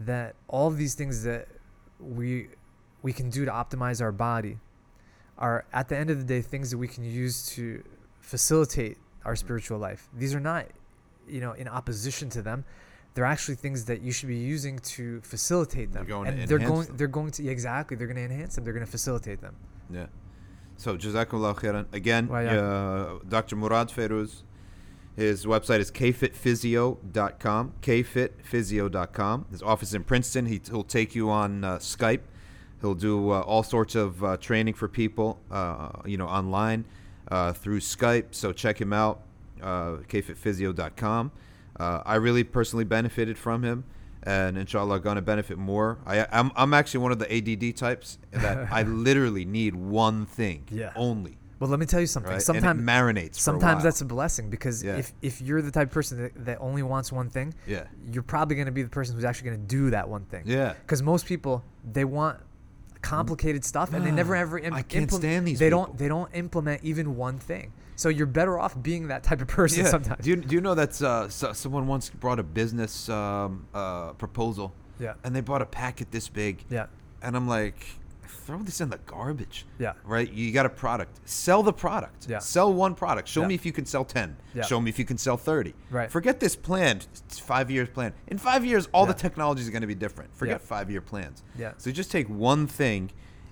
B: that all of these things that we we can do to optimize our body are at the end of the day things that we can use to facilitate our spiritual life. These are not, you know, in opposition to them. They're actually things that you should be using to facilitate them.
A: They're going to
B: and they're
A: enhance
B: going
A: them.
B: they're going to exactly they're going to enhance them. They're going to facilitate them.
A: Yeah. So Jazakallah khairan. Again,
B: Wa ya-
A: uh, Dr. Morad Fairoz his website is kfitphysio.com, kfitphysio.com. His office is in Princeton. He, he'll take you on uh, Skype. He'll do uh, all sorts of uh, training for people, uh, you know, online uh, through Skype. So check him out, uh, kfitphysio.com. Uh, I really personally benefited from him, and inshallah, going to benefit more. I, I'm, I'm actually one of the ADD types that I literally need one thing
B: Yeah.
A: only,
B: Well, let me tell you something.
A: right?
B: Sometimes
A: marinates. a
B: sometimes
A: while.
B: that's a blessing because
A: Yeah.
B: if if you're the type of person that, that only wants one thing,
A: yeah,
B: you're probably going to be the person who's actually going to do that one thing.
A: yeah.
B: Because most people they want complicated stuff and they never ever im-
A: I can't
B: implement-
A: stand these
B: They
A: people.
B: don't they don't implement even one thing. So you're better off being that type of person
A: Yeah.
B: sometimes.
A: Do you, do you know that uh, so, someone once brought a business um, uh, proposal
B: yeah.
A: and they bought a packet this big,
B: Yeah.
A: and I'm like, throw this in the garbage.
B: Yeah.
A: Right? You got a product. Sell the product.
B: Yeah.
A: Sell one product. Show
B: Yeah.
A: me if you can sell 10.
B: Yeah.
A: Show me if you can sell 30.
B: Right.
A: Forget this plan. Five years plan. In five years, all
B: Yeah.
A: the technology is going to be different. Forget five year plans.
B: Yeah.
A: So just take one thing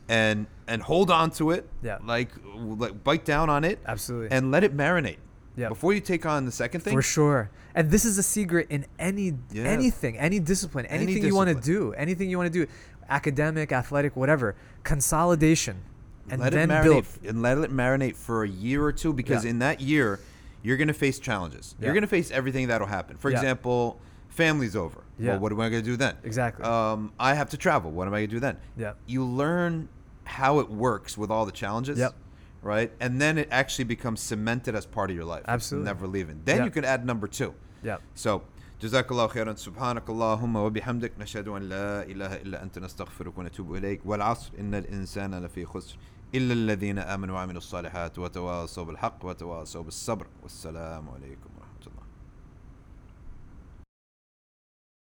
A: and and hold on to it.
B: Yeah.
A: Like, like bite down on it
B: Absolutely.
A: and let it marinate.
B: Yeah.
A: Before you take on the second thing.
B: For sure. And this is a secret in any
A: Yeah.
B: anything, any discipline,
A: Any
B: anything you want to do, anything you want to do, academic, athletic, whatever. Consolidation and
A: let
B: then
A: it marinate
B: build.
A: and let it marinate for a year or two because
B: Yeah.
A: in that year you're going to face challenges. You're going to face everything that'll happen. For
B: Yeah.
A: example, family's over.
B: Yeah.
A: Well, what am I going to do then?
B: Exactly.
A: Um, I have to travel. What am I going to do then?
B: Yeah.
A: You learn how it works with all the challenges.
B: Yep.
A: Right, and then it actually becomes cemented as part of your life.
B: Absolutely.
A: never leaving. Then
B: Yeah.
A: you can add number two.
B: Yeah.
A: So جزاك الله خيرا. سبحانك اللهم وبحمدك. نشهد أن لا إله إلا أنت. نستغفرك ونتوب إليك. والعصر. إن الإنسان لفي خسر. إلا الذين آمنوا وعملوا الصالحات وتواصوا بالحق وتواصوا بالصبر. والسلام عليكم.